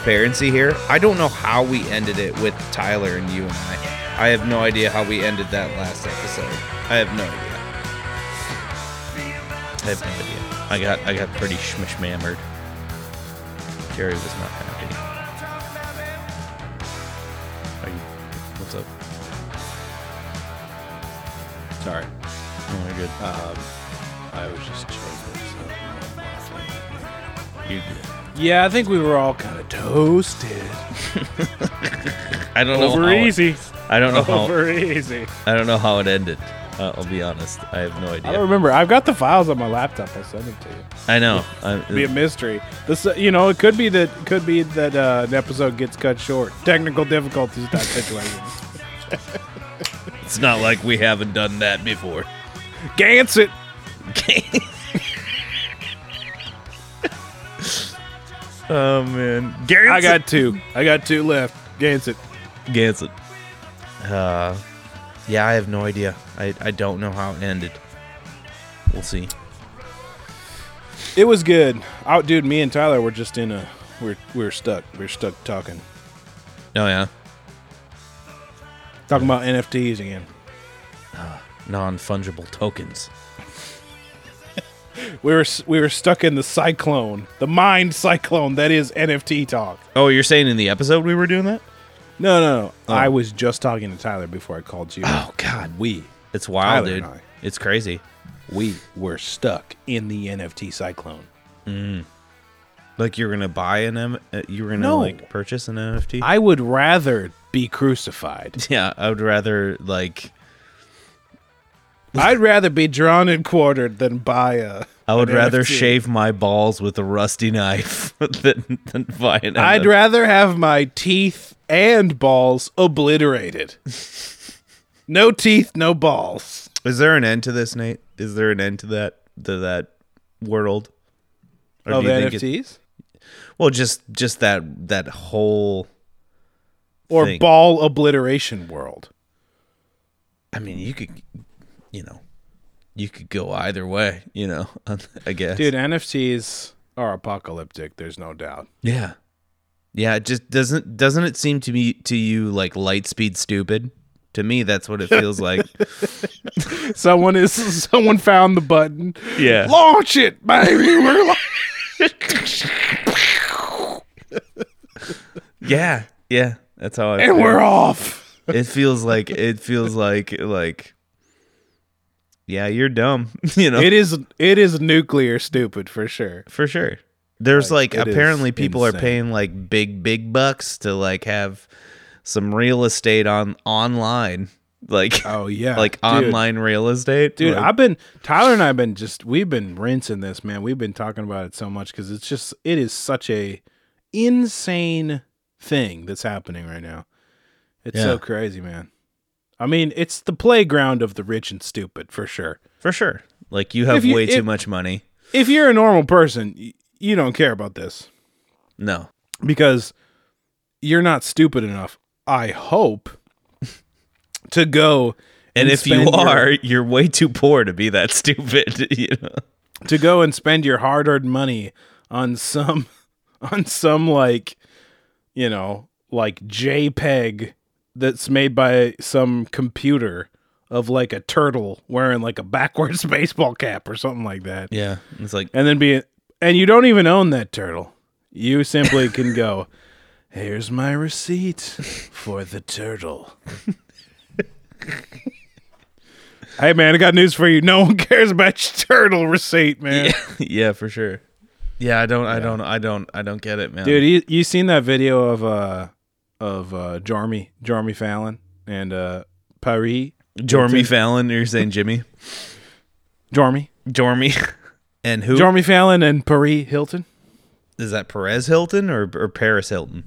full transparency here, I don't know how we ended it with Tyler and you and I. I have no idea how we ended that last episode. I have no idea. I have no idea. I got I got pretty schmishmammered. Jerry was not happy. Are you? What's up? Sorry. Oh, you're good. Um, I was just choking. So You. yeah, I think we were all kind of toasted. I don't know. Over how it- easy. I don't know how. Over easy. I don't know how it ended. Uh, I'll be honest. I have no idea. I don't remember. I've got the files on my laptop. I'll send them to you. I know. I, Be a mystery. This, uh, you know, it could be that could be that uh, an episode gets cut short. Technical difficulties type situations. it's not like we haven't done that before. Gansett. oh man, Gary, I got two. I got two left. Gansett. Gansett. Uh, yeah, I have no idea. I I don't know how it ended. We'll see. It was good. Out, dude. Me and Tyler were just in a. We're we're stuck. We're stuck talking. Oh yeah, Talking about NFTs again. non fungible tokens. We were we were stuck in the cyclone, the mind cyclone that is NFT talk. Oh, you're saying in the episode we were doing that? No, no, no. Oh. I was just talking to Tyler before I called you. Oh God, We it's wild, Tyler dude. and I. It's crazy. we were stuck in the NFT cyclone. Like you're gonna buy an M. uh, You were gonna No. like purchase an NFT. I would rather be crucified. yeah, I would rather like. I'd rather be drawn and quartered than buy a. I would rather NFT. shave my balls with a rusty knife than, than buy an I'd NFT. rather have my teeth and balls obliterated. no teeth, no balls. Is there an end to this, Nate? Is there an end to that to that world? Or Of do you it- NFTs well, just just that that whole. or thing. ball obliteration world. I mean, you could, you know, you could go either way. You know, I guess, Dude, NFTs are apocalyptic. There's no doubt. Yeah, yeah. It just doesn't doesn't it seem to me to you like light speed stupid? To me, that's what it feels like. Someone is someone found the button. yeah. Launch it, baby. We're la- Yeah, yeah. That's how I. and feel. we're off. it feels like it feels like like yeah you're dumb you know It is it is nuclear stupid for sure. for sure there's Like, like, apparently people are paying like big big bucks to like have some real estate on online like Oh yeah. like Dude. online real estate Dude, Like, I've been Tyler and I've been just we've been rinsing this, man. We've been talking about it so much because it's just it is such a insane thing that's happening right now. It's Yeah. so crazy, man. I mean, it's the playground of the rich and stupid for sure. for sure like you have you- way too much money If you're a normal person, you don't care about this no because you're not stupid enough. I hope to go and if you spend your- are you're way too poor to be that stupid you know to go and spend your hard-earned money on some on some like you know like JPEG that's made by some computer of like a turtle wearing like a backwards baseball cap or something like that. yeah it's like And then be and you don't even own that turtle. You simply can go, "Here's my receipt for the turtle." hey man, I got news for you. No one cares about your turtle receipt, man. yeah for sure yeah i don't i don't i don't i don't get it man Dude, you, you seen that video of uh of uh Jarmy Jarmy Fallon and uh Paris Jormy Fallon, you're saying Jimmy? Jarmy Jormy. And who? Jarmy Fallon and Paris Hilton Is that Perez Hilton or, or Paris Hilton?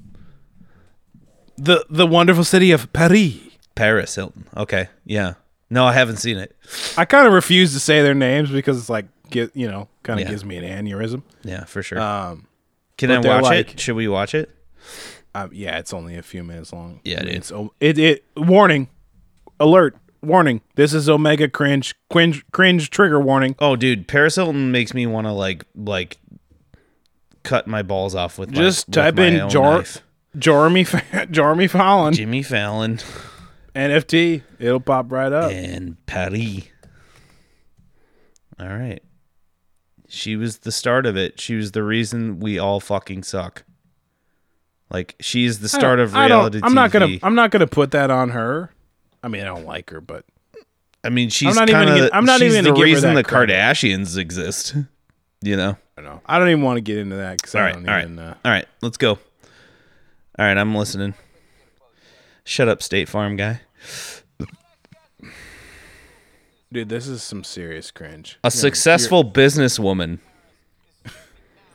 the the wonderful city of Paris Paris Hilton. Okay. Yeah. No, I haven't seen it. I kind of refuse to say their names because it's like get you know kind of Yeah. gives me an aneurysm Yeah, for sure. um Can I watch like- it? Should we watch it? Uh, yeah it's only a few minutes long Yeah, it's o- it it warning alert warning this is omega cringe cringe cringe trigger warning Oh, dude, Paris Hilton makes me want to like like cut my balls off with my- Just with type my in knife. Jeremy Jeremy Fallon Jimmy Fallon NFT. It'll pop right up. and Paris. All right. She was the start of it. She was the reason we all fucking suck. Like she's the start of I reality I'm not gonna. I'm not gonna put that on her. I mean, I don't like her, but I mean, she's I'm not even gonna I'm not even the gonna give her reason the credit. Kardashians exist. You know. I don't know. I don't even want to get into that because All I right. don't All right. even. Uh, All right. Let's go. All right. I'm listening. Shut up, State Farm guy. dude, this is some serious cringe. A successful businesswoman.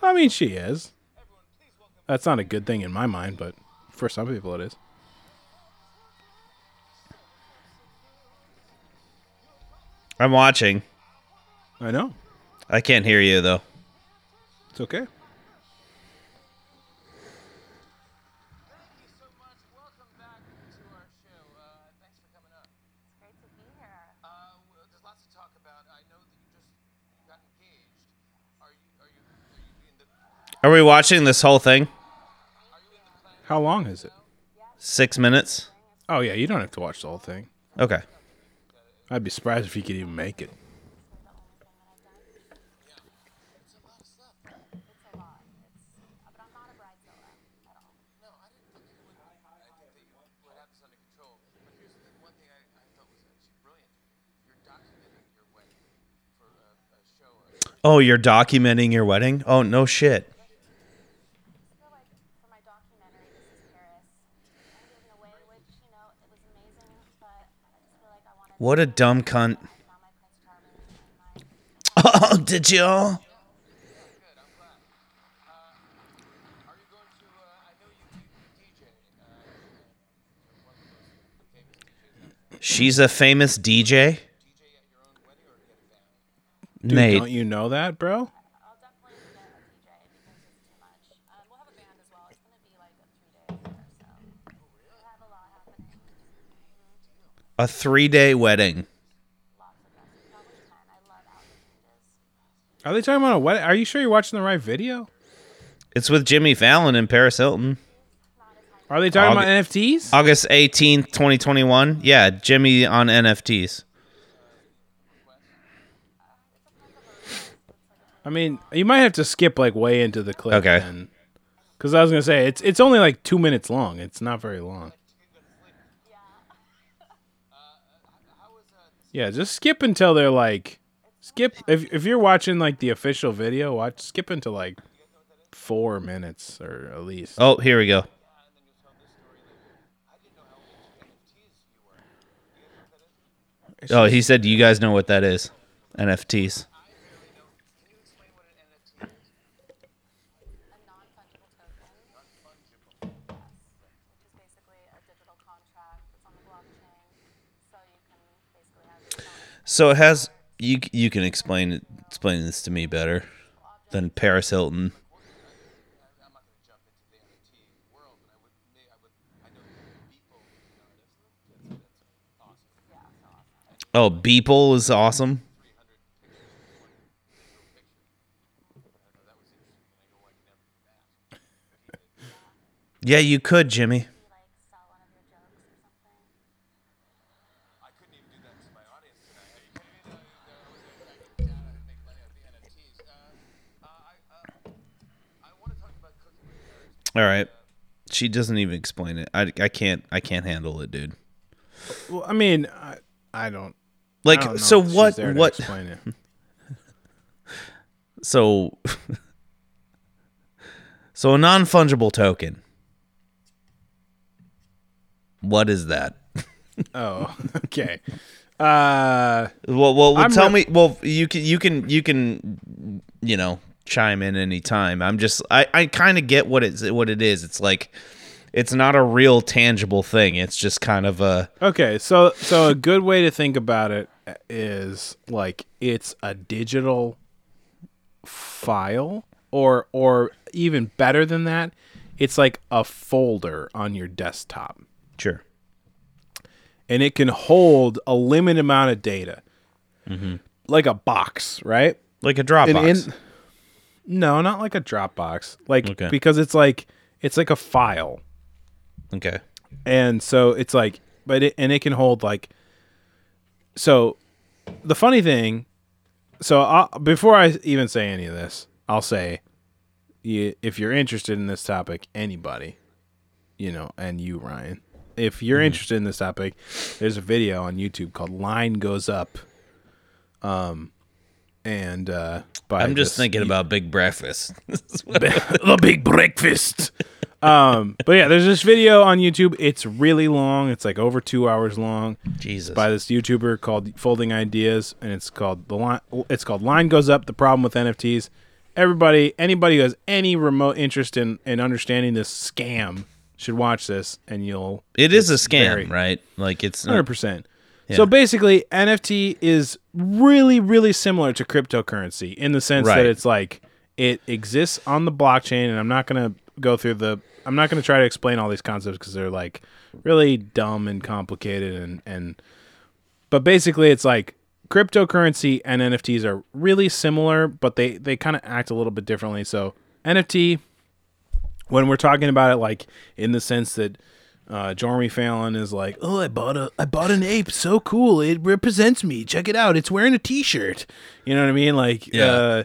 I mean, she is. That's not a good thing in my mind, but for some people it is. I'm watching. I know. I can't hear you though. It's okay. so much. Welcome back to our show. Uh, thanks for coming up. Great to be here. Uh, well, there's lots to talk about. I know that you just got engaged. Are you? Are you? Are you in the? Are we watching this whole thing? How long is it? Six minutes. Oh yeah, you don't have to watch the whole thing. Okay. I'd be surprised if you could even make it. Oh, you're documenting your wedding? Oh, no not famous DJ. DJ at your own wedding or get a band? Dude, Nate. don't you know that, bro? I'll definitely get a DJ because it's too much. Um, we'll have a band as well. It's gonna be like a three day affair, so we have a lot happening. A three day wedding. Lots of dresses, probably ten. I love outfit changes. Are they talking about a wedding? Are you sure you're watching the right video? It's with Jimmy Fallon and Paris Hilton. Are they talking Aug- about NFTs? August 18th, 2021. Yeah, Jimmy on NFTs. I mean, you might have to skip like way into the clip. Okay. Because I was gonna say it's it's only like two minutes long. It's not very long. Yeah, just skip until they're like, skip. If if you're watching like the official video, watch skip into like four minutes or at least. Oh, here we go. Oh, he said, You guys know what that is. NFTs. Can you explain what an NFT is? A non-fungible token. Yes, which is basically a digital contract that's on the blockchain, so you can basically have your own So it has. You you can explain explain this to me better than Paris Hilton. Oh, I'm is awesome. yeah, you could, NFT All right. She doesn't even explain it. I, I can't I can't handle it, dude. Well, I mean, I, I don't. Like I don't so what what explain it. so so a non-fungible token. What is that? Oh, okay. Uh, Well, well, well tell re- me. Well, you can, you can, you can, you know, chime in anytime. I'm just, I, I kind of get what it's, what it is. It's like, it's not a real tangible thing. It's just kind of a, okay, so so a good way to think about it is like it's a digital file, or or even better than that, it's like a folder on your desktop. sure. and it can hold a limited amount of data, mm-hmm. like a box, right? Like a Dropbox. No, not like a Dropbox. Like Okay. because it's like it's like a file. Okay. and so it's like but it and it can hold like so the funny thing so I'll, before i even say any of this i'll say you, if you're interested in this topic anybody you know and you ryan if you're interested in this topic there's a video on youtube called line goes up um and uh by I'm just thinking about Big Breakfast. the big breakfast. Um, but yeah, there's this video on YouTube. It's really long. It's like over two hours long Jesus. by this YouTuber called Folding Ideas, and it's called the line. It's called Line Goes Up: The Problem with NFTs. Everybody, anybody who has any remote interest in in understanding this scam should watch this, and you'll. it is a scam, very- right? Like it's Hundred percent. Yeah. So basically, NFT is really, really similar to cryptocurrency in the sense Right. that it's like it exists on the blockchain, and I'm not gonna go through the. I'm not gonna try to explain all these concepts because they're like really dumb and complicated, and and. But basically, it's like cryptocurrency and NFTs are really similar, but they they kind of act a little bit differently. So NFT, when we're talking about it, like in the sense that uh, Jeremy Fallon is like, "Oh, I bought a I bought an ape, so cool. It represents me. Check it out. It's wearing a T-shirt. You know what I mean? Like, Yeah.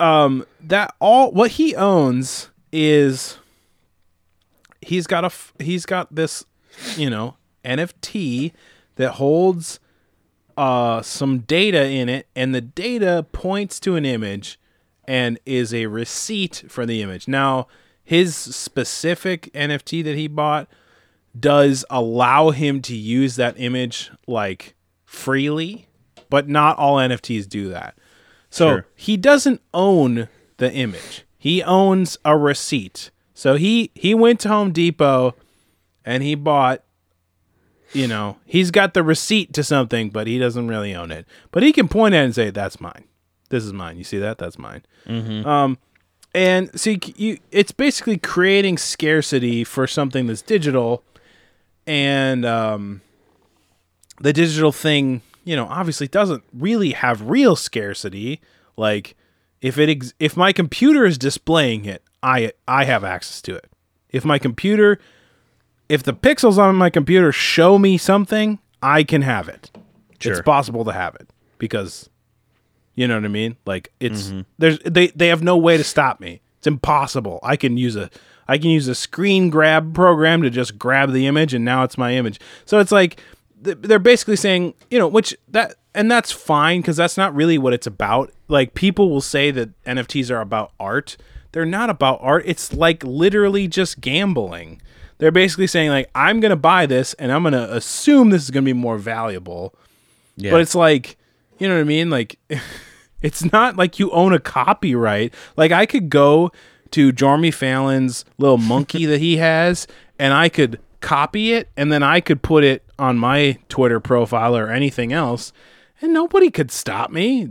uh, um, that all what he owns is he's got a he's got this, you know, NFT that holds uh some data in it, and the data points to an image and is a receipt for the image. Now, his specific NFT that he bought does allow him to use that image like freely, but not all NFTs do that. So Sure. he doesn't own the image. He owns a receipt. So he he went to Home Depot and he bought you know, he's got the receipt to something, but he doesn't really own it. But he can point at it and say, "That's mine. This is mine. You see that? That's mine." Um, and see, you it's basically creating scarcity for something that's digital, and um, the digital thing, you know, obviously doesn't really have real scarcity. Like, if it ex- if my computer is displaying it, I I have access to it. If my computer if the pixels on my computer show me something, I can have it. It's possible to have it because you know what I mean? Like it's there's they they have no way to stop me. It's impossible. I can use a I can use a screen grab program to just grab the image and now it's my image. So it's like they're basically saying, you know, which that and that's fine cuz that's not really what it's about. Like people will say that NFTs are about art. They're not about art. It's like literally just gambling. They're basically saying like I'm going to buy this and I'm going to assume this is going to be more valuable. yeah. But it's like, you know what I mean? Like, it's not like you own a copyright. Like, I could go to Jeremy Fallon's little monkey that he has, and I could copy it, and then I could put it on my Twitter profile or anything else, and nobody could stop me.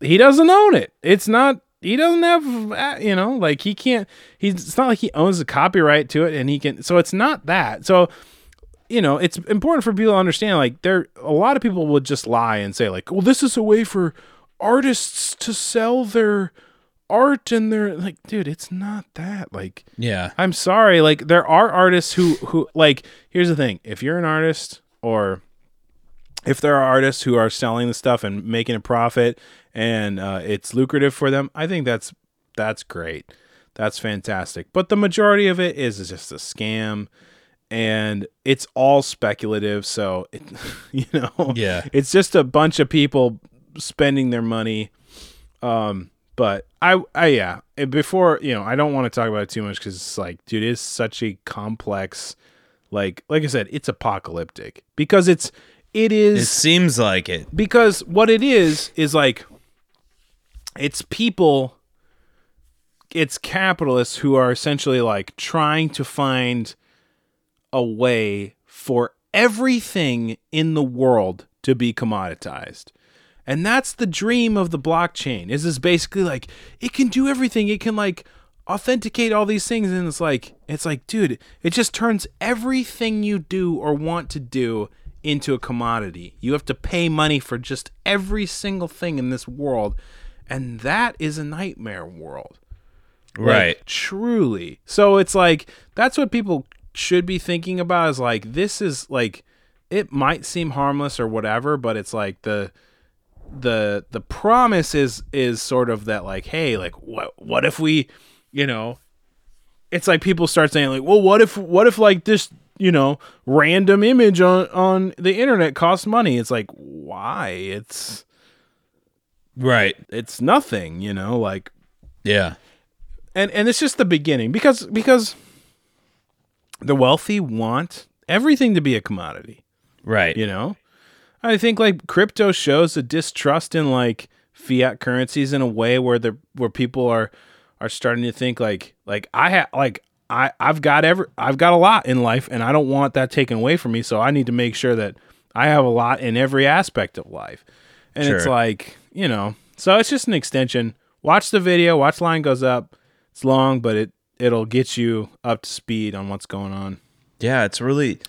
He doesn't own it. It's not. He doesn't have, uh, you know, like he can't. He's. It's not like he owns the copyright to it, and he can. So it's not that. So you know, it's important for people to understand. Like, there, a lot of people would just lie and say, like, "Well, this is a way for artists to sell their art," and they're like, "Dude, it's not that." Like, yeah. I'm sorry. Like, there are artists who, who, like, here's the thing: if you're an artist, or if there are artists who are selling the stuff and making a profit, and uh, it's lucrative for them, I think that's that's great. That's fantastic. But the majority of it is just a scam and it's all speculative so it, you know Yeah. it's just a bunch of people spending their money um but i i yeah before you know i don't want to talk about it too much because it's like dude it's such a complex like like i said it's apocalyptic because it's it is. it seems like it. because what it is is like it's people it's capitalists who are essentially like trying to find a way for everything in the world to be commoditized and that's the dream of the blockchain is is basically like it can do everything it can like authenticate all these things and it's like it's like dude it just turns everything you do or want to do into a commodity you have to pay money for just every single thing in this world and that is a nightmare world. Like, Right. truly. So it's like that's what people should be thinking about is like this is like it might seem harmless or whatever, but it's like the the the promise is is sort of that like hey, like what what if we, you know, it's like people start saying like, well, what if what if like this, you know, random image on on the internet costs money? It's like why? It's Right. it's nothing, you know, like Yeah. and and it's just the beginning because because the wealthy want everything to be a commodity Right. you know i think like crypto shows a distrust in like fiat currencies in a way where the where people are are starting to think like like i have like i i've got every i've got a lot in life and i don't want that taken away from me so i need to make sure that i have a lot in every aspect of life. And it's like you know so it's just an extension. Watch the video watch line goes up. It's long but it it'll get you up to speed on what's going on. Yeah, it's really.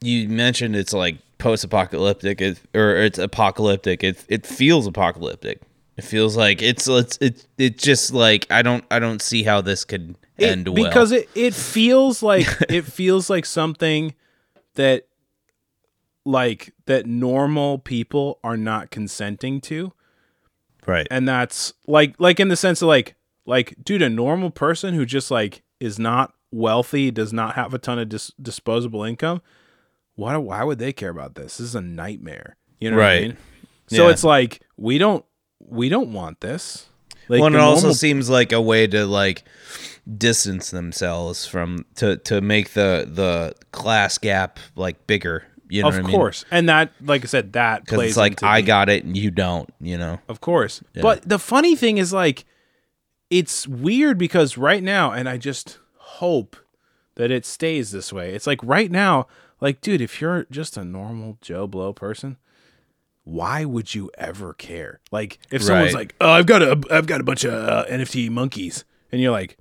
You mentioned it's like post-apocalyptic, it, or it's apocalyptic. It it feels apocalyptic. It feels like it's it's it it just like I don't I don't see how this could It- end well because it it feels like it feels like something that like that normal people are not consenting to right and that's like like in the sense of like like dude a normal person who just like is not wealthy does not have a ton of dis- disposable income why why would they care about this this is a nightmare you know what i Right. mean so Yeah. it's like we don't we don't want this like well, it also normal- seems like a way to like distance themselves from to to make the the class gap like bigger. You know of what I mean? course and that like i said that because plays it's like I the- got it and you don't. You know. Of course. But the funny thing is like it's weird because right now and I just hope that it stays this way. It's like right now like dude, if you're just a normal Joe Blow person, why would you ever care? Like if someone's Right. like, "Oh, I've got a I've got a bunch of uh, NFT monkeys." And you're like,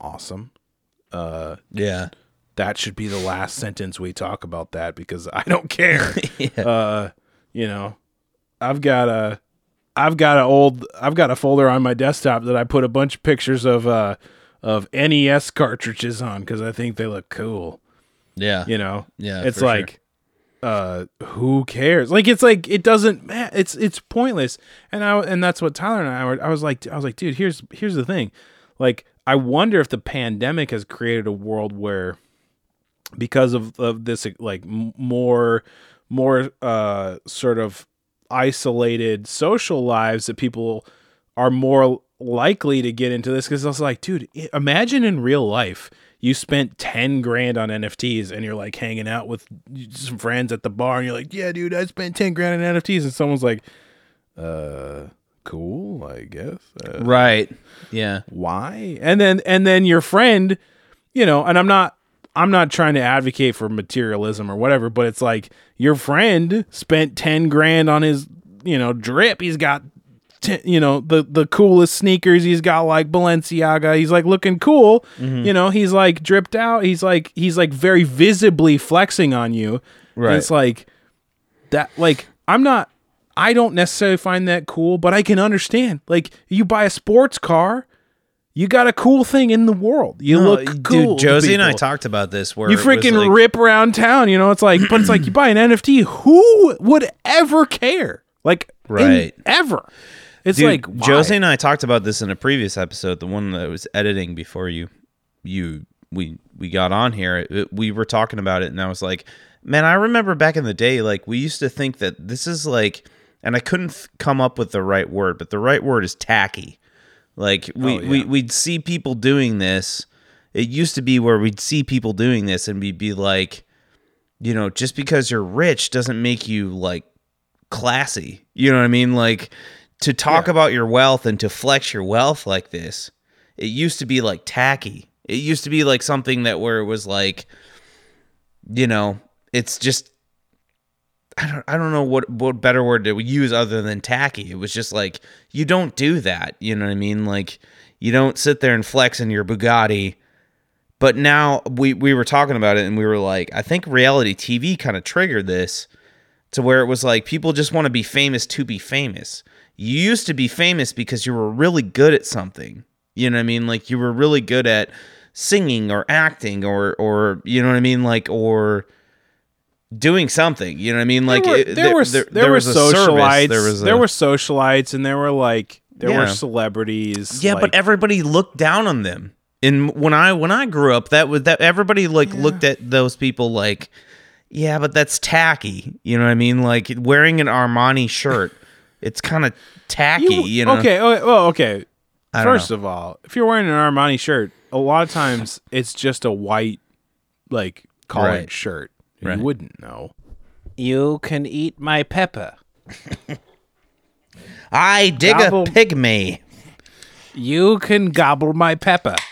"Awesome." Uh Yeah. that should be the last sentence we talk about that because I don't care. Uh, you know, I've got a, I've got an old, I've got a folder on my desktop that I put a bunch of pictures of, uh, of NES cartridges on because I think they look cool. Yeah. You know, Yeah, it's for sure. like, uh, who cares? Like, it's like it doesn't. It's it's pointless. And I and that's what Tyler and I were. I was like, I was like, dude, here's here's the thing. Like, I wonder if the pandemic has created a world where because of, of this like more more uh sort of isolated social lives that people are more likely to get into this because I was like, dude, imagine in real life you spent 10 grand on NFTs and you're like hanging out with some friends at the bar and you're like, yeah, dude, I spent 10 grand on NFTs. And someone's like, uh, cool, I guess. Uh, Right. Yeah. why and then and then your friend you know and i'm not i'm not trying to advocate for materialism or whatever but it's like your friend spent 10 grand on his you know drip he's got t- you know the the coolest sneakers he's got like balenciaga. He's like looking cool. Mm-hmm. You know he's like dripped out. He's like he's like very visibly flexing on you. And Right. it's like that like i'm not i don't necessarily find that cool but i can understand. Like you buy a sports car you got a cool thing in the world. You No, look cool Dude, Josie and I talked about this where you freaking like- rip around town you know? It's like but it's like you buy an nft who would ever care? Like in- Right. ever it's Dude, like why? Josie and I talked about this in a previous episode, the one that was editing before you you we we got on here. It- we were talking about it and I was like, "Man, I remember back in the day like we used to think that this is like and I couldn't f- come up with the right word, but the right word is tacky. Like we, Oh, yeah. we we'd see people doing this. It used to be where we'd see people doing this and we'd be like, you know, just because you're rich doesn't make you like classy. You know what I mean? Like to talk about your wealth and to flex your wealth like this. It used to be like tacky. It used to be like something that where it was like you know, it's just I don't I don't know what what better word to use other than tacky. It was just like you don't do that, you know what I mean? Like you don't sit there and flex in your Bugatti. But now we we were talking about it and we were like I think reality TV kind of triggered this to where it was like people just want to be famous to be famous. You used to be famous because you were really good at something. You know what I mean? Like you were really good at singing or acting or or you know what I mean? Like or doing something. You know what I mean? Like there were, it- there, were there, there, there were was service, socialites. There was a, there were socialites, and there were like there were celebrities. yeah, like- but everybody looked down on them. And when I when I grew up, that was that everybody like looked at those people like, yeah, but that's tacky. You know what I mean? Like wearing an Armani shirt, it's kind of tacky. You, know? Okay. Oh, well, okay. First know. of all, if you're wearing an Armani shirt, a lot of times it's just a white, like collared Right. shirt. Right. You wouldn't know. You can eat my pepper. I dig Gobble- a pygmy. You can gobble my pepper.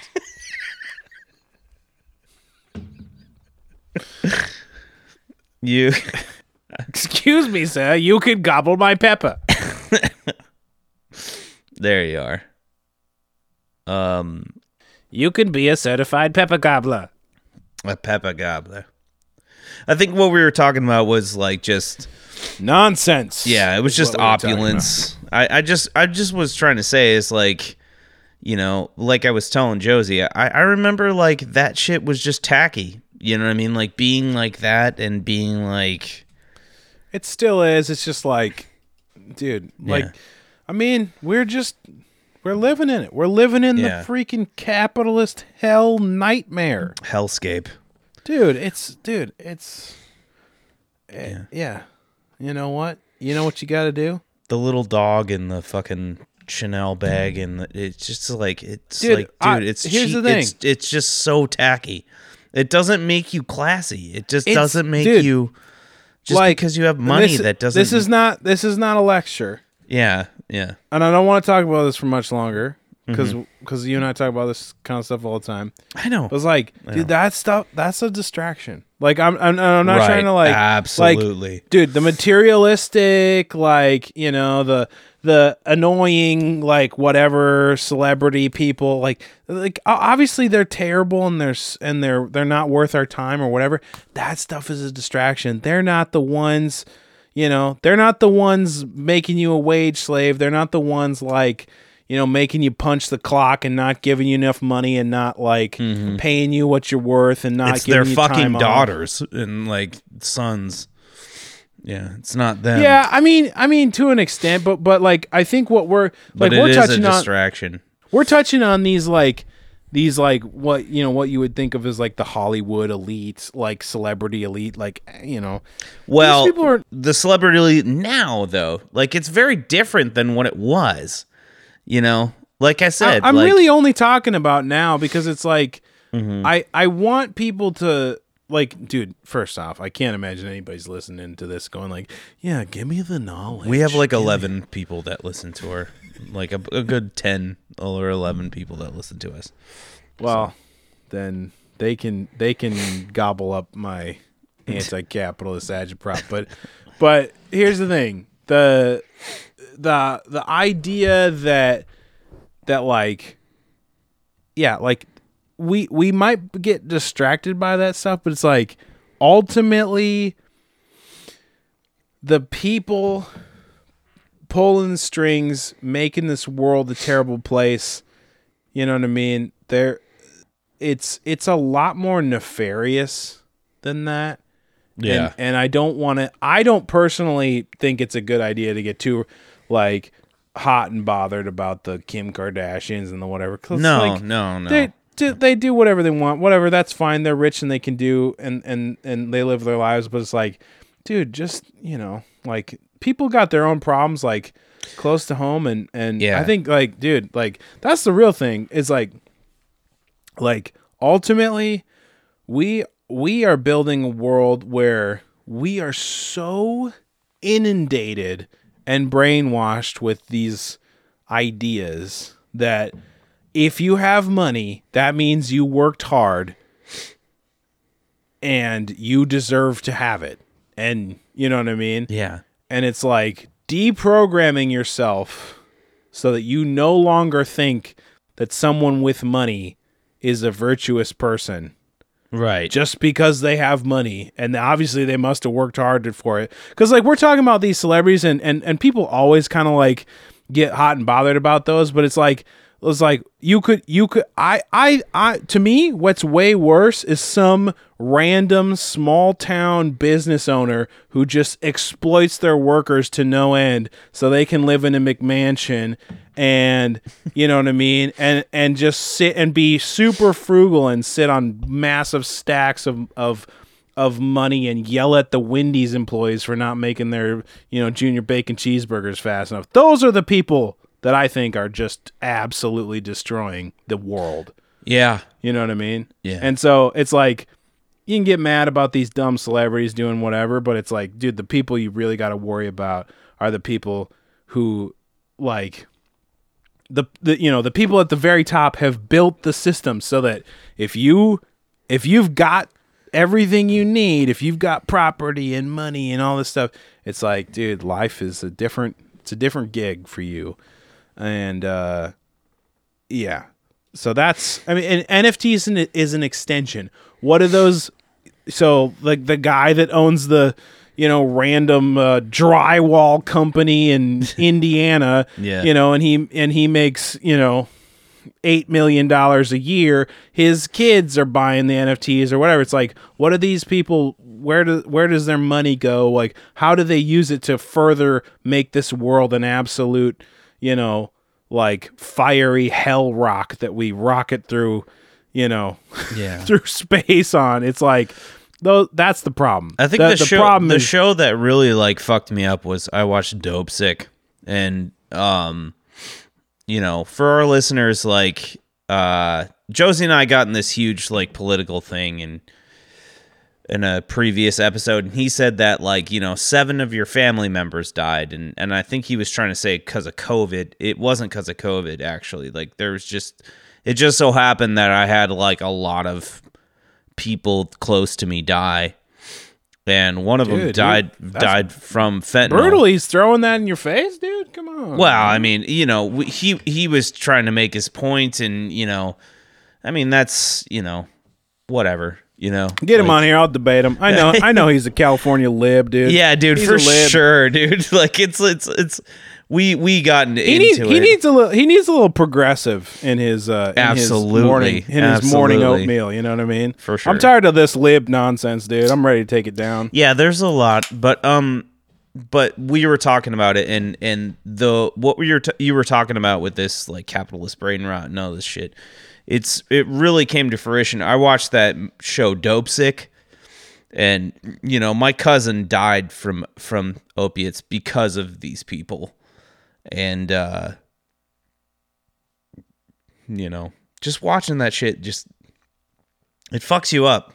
You Excuse me, sir. You can gobble my pepper. there you are. Um, You can be a certified pepper gobbler. a pepper gobbler. I think what we were talking about was like just Nonsense. yeah, it was just we opulence. I, I just I just was trying to say is like, you know, like I was telling Josie, I, I remember like that shit was just tacky. You know what I mean? Like being like that and being like It still is. It's just like, dude, like, Yeah. I mean, we're just, we're living in it. We're living in Yeah. the freaking capitalist hell nightmare. hellscape. Dude, it's, dude, it's, eh, yeah. yeah. You know what? You know what you got to do? The little dog in the fucking Chanel bag and the, it's just like it's Dude, like dude, I- it's here's cheap. the thing. It's, it's just so tacky. It doesn't make you classy. It just It's- doesn't make dude, you just like, because you have money This- that doesn't This is not, this is not a lecture. Yeah, yeah. And I don't want to talk about this for much longer because, Mm-hmm. because you and I talk about this kind of stuff all the time. I know. But it's like, dude, that stuff, that's a distraction. Like, I'm, I'm, I'm not trying to like, absolutely. like, dude, the materialistic, like, you know, the, the annoying, like, whatever celebrity people, like, like, obviously they're terrible and they're, and they're, they're not worth our time or whatever. That stuff is a distraction. They're not the ones, you know, they're not the ones making you a wage slave. They're not the ones like, you know, making you punch the clock and not giving you enough money and not like paying you what you're worth and not Mm-hmm. it's giving their you fucking time off. daughters and like sons. Yeah, it's not them. Yeah, I mean, I mean to an extent, but but like I think what we're but like we're is a touching on distraction. we're touching on these like these like what you know what you would think of as like the Hollywood elite, like celebrity elite, like you know. Well, people are- the celebrity elite now though, like it's very different than what it was. You know, like I said, I, am like, really only talking about now because it's like Mm-hmm. I I want people to like, dude. First off, I can't imagine anybody's listening to this going like, "Yeah, give me the knowledge." we have like Give me- eleven people that listen to her, like a, a good ten or eleven people that listen to us. Well, then they can they can gobble up my anti-capitalist agitprop. But but here's the thing: the the the idea that that like yeah, like we we might get distracted by that stuff, but it's like ultimately the people pulling the strings, making this world a terrible place. You know what I mean? There it's it's a lot more nefarious than that. And, and I don't want to I don't personally think it's a good idea to get too like hot and bothered about the Kim Kardashians and the whatever. no, like, no, no. they do, they do whatever they want. Whatever, that's fine. They're rich and they can do and and and they live their lives. But it's like, dude, just you know, like people got their own problems, like close to home, and and Yeah. I think like, dude, like that's the real thing. Is like, like ultimately, we we are building a world where we are so inundated and brainwashed with these ideas that if you have money, that means you worked hard and you deserve to have it. And you know what I mean? yeah, And it's like deprogramming yourself so that you no longer think that someone with money is a virtuous person Right. just because they have money and obviously they must have worked hard for it because like we're talking about these celebrities and and, and people always kind of like get hot and bothered about those but it's like it's like you could you could I I I to me what's way worse is some random small town business owner who just exploits their workers to no end so they can live in a McMansion and you know what I mean and and just sit and be super frugal and sit on massive stacks of of of money and yell at the Wendy's employees for not making their, you know, junior bacon cheeseburgers fast enough. Those are the people that I think are just absolutely destroying the world. Yeah. You know what I mean? Yeah. And so it's like you can get mad about these dumb celebrities doing whatever, but it's like, dude, the people you really got to worry about are the people who like the, the you know, the people at the very top have built the system so that if you if you've got everything you need, if you've got property and money and all this stuff, it's like, dude, life is a different it's a different gig for you. And uh yeah. So that's I mean and NFT is an, is an extension. What are those so like the guy that owns the you know random uh, drywall company in Indiana, Yeah. you know, and he and he makes, you know, eight million dollars a year, his kids are buying the NFTs or whatever. It's like, what are these people? Where do where does their money go? Like, how do they use it to further make this world an absolute, you know, like fiery hell rock that we rocket through, you know, Yeah. through space on? It's like, though, that's the problem. I think the, show problem the is show that really like fucked me up was I watched Dopesick and um you know, for our listeners like uh Josie and I got in this huge like political thing and in a previous episode and he said that like you know seven of your family members died and and i think he was trying to say because of covid it wasn't because of covid actually like there was just it just so happened that i had like a lot of people close to me die and one of them Dude, dude, died that's died from fentanyl brutal. He's throwing that in your face, dude. Come on. well, I mean, you know, he he was trying to make his point, and you know, I mean, that's you know, whatever, you know. Get him Like- on here. I'll debate him. I know. I know he's a California lib, dude. Yeah, dude, He's for sure, dude. Like it's it's it's we we got into He needs it. he needs a little he needs a little progressive in his uh in Absolutely. his morning in his morning oatmeal, you know what I mean? For sure. I'm tired of this lib nonsense, dude. I'm ready to take it down. Yeah, there's a lot, but um, but we were talking about it, and and the what we were t- you were talking about with this like capitalist brain rot and all this shit. It's it really came to fruition. I watched that show Dopesick, and you know my cousin died from from opiates because of these people, and uh, you know just watching that shit just it fucks you up.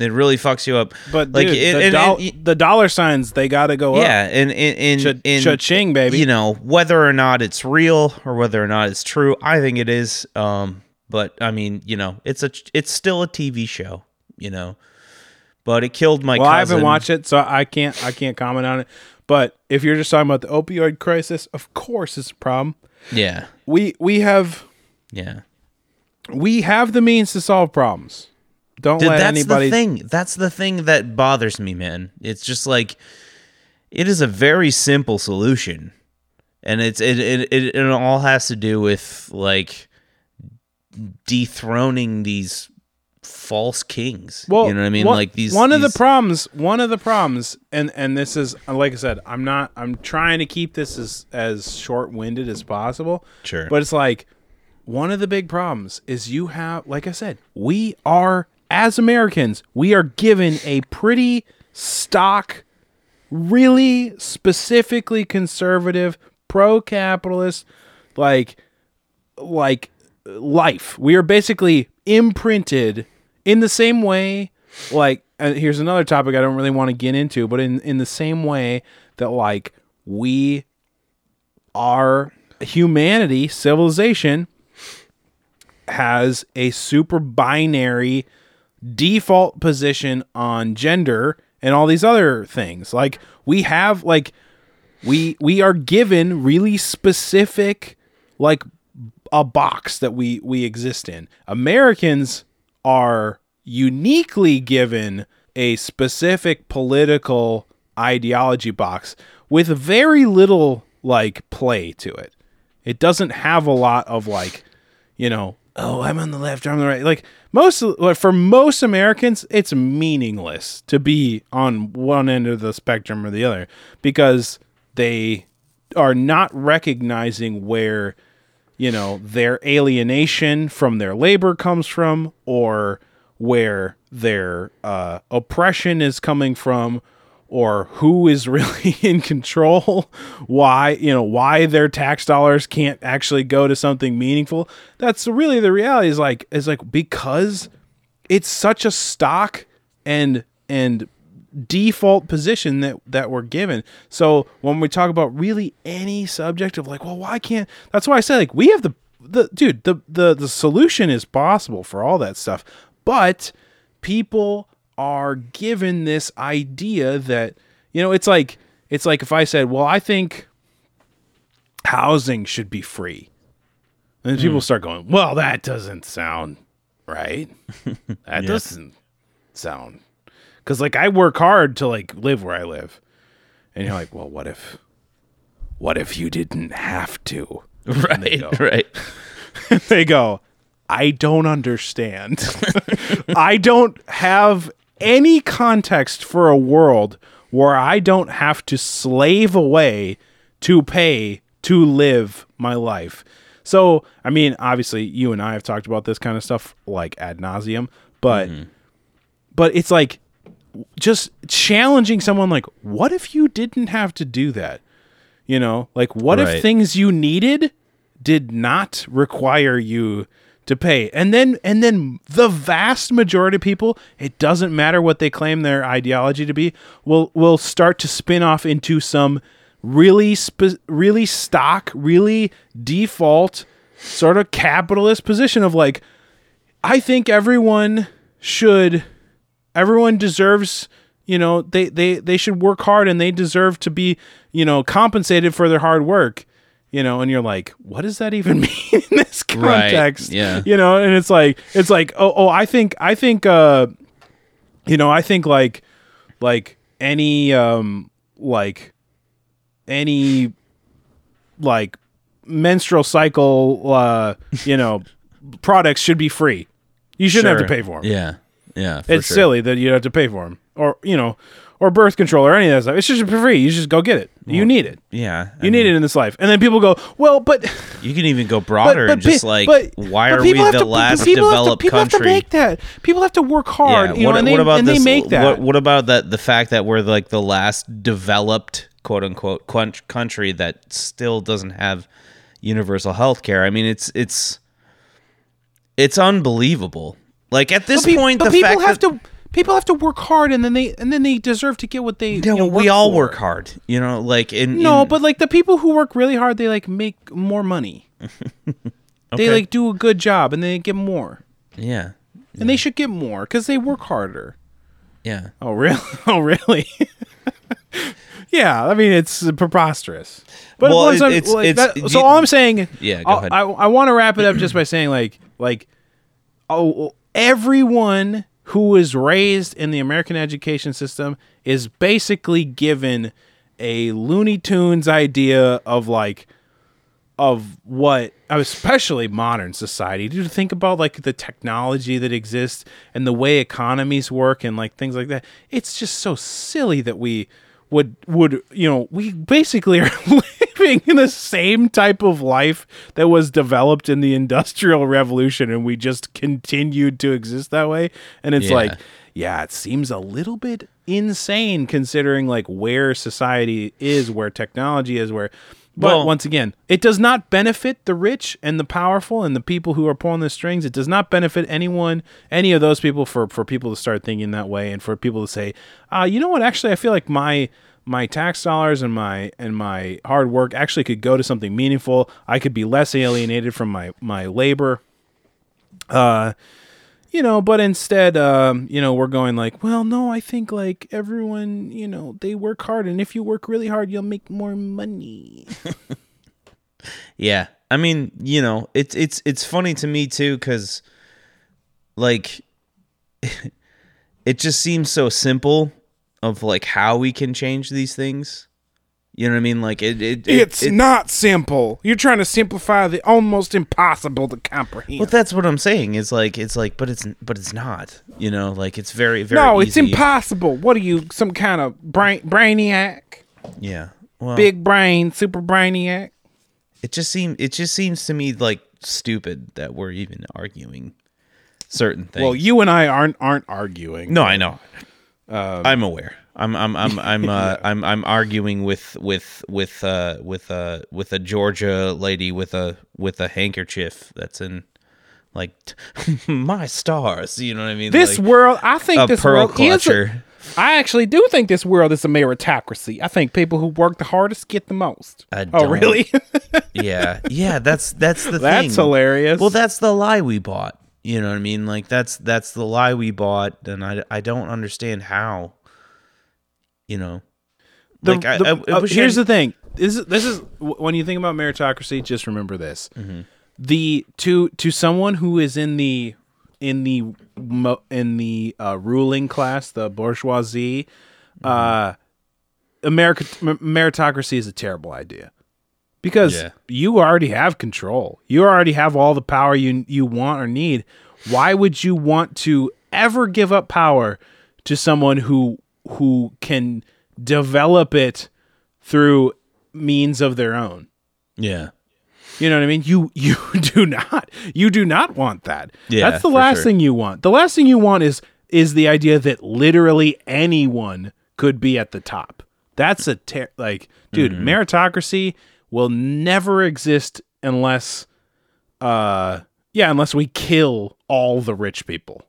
It really fucks you up. But like dude, it- the, and- doll- and- the dollar signs they got to go up. yeah, and in in, Cha- in cha-ching, baby. You know whether or not it's real or whether or not it's true. I think it is. Um, but I mean, you know, it's a it's still a TV show. You know, but it killed my. Well, I haven't watched it, so I can't I can't comment on it. But if you're just talking about the opioid crisis, of course it's a problem. Yeah, We we have yeah. we have the means to solve problems. Don't Dude, let that's anybody the thing. That's the thing that bothers me, man. It's just like it is a very simple solution, and it's it it it, it all has to do with like dethroning these false kings. Well, you know what I mean? one- like these. One of the problems, one of the problems, and and this is like I said, I'm not. I'm trying to keep this as as short winded as possible. Sure. But it's like one of the big problems is you have, like I said, we are as Americans, we are given a pretty stock, really specifically conservative, pro-capitalist, like like life. We are basically imprinted in the same way like here's another topic I don't really want to get into, but in in the same way that like we are humanity, civilization has a super binary default position on gender and all these other things. Like we have like we we are given really specific like a box that we we exist in. Americans are uniquely given a specific political ideology box with very little like play to it. It doesn't have a lot of like, you know, oh, I'm on the left, I'm on the right. Like most for most Americans, it's meaningless to be on one end of the spectrum or the other because they are not recognizing where you know their alienation from their labor comes from or where their uh, oppression is coming from or who is really in control. Why you know why their tax dollars can't actually go to something meaningful. That's really the reality is like is like because it's such a stock and and default position that that we're given. So when we talk about really any subject of like, well, why can't? That's why I say like we have the the dude the the the solution is possible for all that stuff, but people are given this idea that you know it's like it's like if I said, well, I think housing should be free. And Hmm. people start going, well, that doesn't sound right. That doesn't sound because like I work hard to like live where I live, and you're like, well, what if, what if you didn't have to? Right. go. Right. they go, I don't understand. I don't have any context for a world where I don't have to slave away to pay to live my life. So, I mean, obviously, you and I have talked about this kind of stuff like ad nauseum, but mm-hmm. but it's like just challenging someone like, what if you didn't have to do that? You know, like what Right. if things you needed did not require you to pay? And then and then the vast majority of people, it doesn't matter what they claim their ideology to be, will will start to spin off into some really spe- really stock, really default sort of capitalist position of like I think everyone should everyone deserves you know they they they should work hard and they deserve to be you know compensated for their hard work you know and you're like what does that even mean in this Right, context yeah. you know and it's like it's like oh oh i think i think uh you know i think like like any um like any like menstrual cycle uh you know products should be free you shouldn't have to pay for them Yeah. Yeah. for it's sure. silly that you have to pay for them, or you know, or birth control or any of that stuff. It's just for free. You just go get it. you need it. Yeah. I You need it in this life. And then people go, well, but You can even go broader but, and just like, but- why are we people the to- last people have to- developed people country? have to make that. People have to work hard. you know, what, and they, about and this? they make that. What, what about that? The fact that we're like the last developed quote unquote country that still doesn't have universal health care. I mean, it's it's it's unbelievable. Like at this But point, but the people fact have that, to. People have to work hard, and then they and then they deserve to get what they. Yeah, you know, we all for. work hard. You know, like in No, in- but like the people who work really hard, they like make more money. They like do a good job, and they get more, yeah, and they should get more because they work harder. yeah. Oh really? Oh really? yeah, I mean it's preposterous. But Well, once it- I'm- it's- like, it's- that- so all I'm saying, Yeah, go. I I want to wrap it up just by saying like like oh, oh everyone who is raised in the American education system is basically given a Looney Tunes idea of like of what especially modern society. Do you think about like the technology that exists and the way economies work and like things like that? It's just so silly that we would would you know we basically are living in the same type of life that was developed in the industrial revolution and we just continued to exist that way and it's Yeah. like yeah it seems a little bit insane considering like where society is where technology is where but Well- once again, it does not benefit the rich and the powerful and the people who are pulling the strings. It does not benefit anyone, any of those people for for people to start thinking that way and for people to say, uh, you know what, actually I feel like my my tax dollars and my and my hard work actually could go to something meaningful. I could be less alienated from my my labor. Uh you know, but instead, um, you know, we're going like, well, no, I think like everyone, you know, they work hard, and if you work really hard, you'll make more money. Yeah. I mean, you know, it's it's it's funny to me too cuz like it just seems so simple of like how we can change these things. You know what I mean? Like it. it, it It's it- not simple. You're trying to simplify the almost impossible to comprehend. Well, that's what I'm saying. Is like it's like, but it's but it's not. You know, like it's very very. no, it's impossible. What are you, some kind of brain brainiac? Yeah. Well, Big brain, super brainiac? it just seems it just seems to me like stupid that we're even arguing certain things. Well, you and I aren't aren't arguing. no, I know. Um, I'm aware. I'm I'm I'm I'm uh, I'm I'm arguing with with with uh with uh with a Georgia lady with a with a handkerchief that's in like my stars. You know what I mean? This Like, world, I think this world is. a- clutcher. I actually do think this world is a meritocracy. I think people who work the hardest get the most. I oh, really? yeah, yeah. That's that's the thing. That's hilarious. Well, that's the lie we bought. You know what I mean? Like that's that's the lie we bought, and I I don't understand how. You know, The- like I, the- I, I uh, here's I, the thing. This is this is when you think about meritocracy, just remember this: Mm-hmm. the to to someone who is in the in the in the uh, ruling class, the bourgeoisie, Mm-hmm. uh, America meritocracy is a terrible idea because Yeah. you already have control. You already have all the power you you want or need. Why would you want to ever give up power to someone who who can develop it through means of their own? yeah. You know what I mean? You you do not you do not want that. Yeah, That's the last sure. thing you want. The last thing you want is is the idea that literally anyone could be at the top. That's a ter- like dude, Mm-hmm. meritocracy will never exist unless uh yeah, unless we kill all the rich people.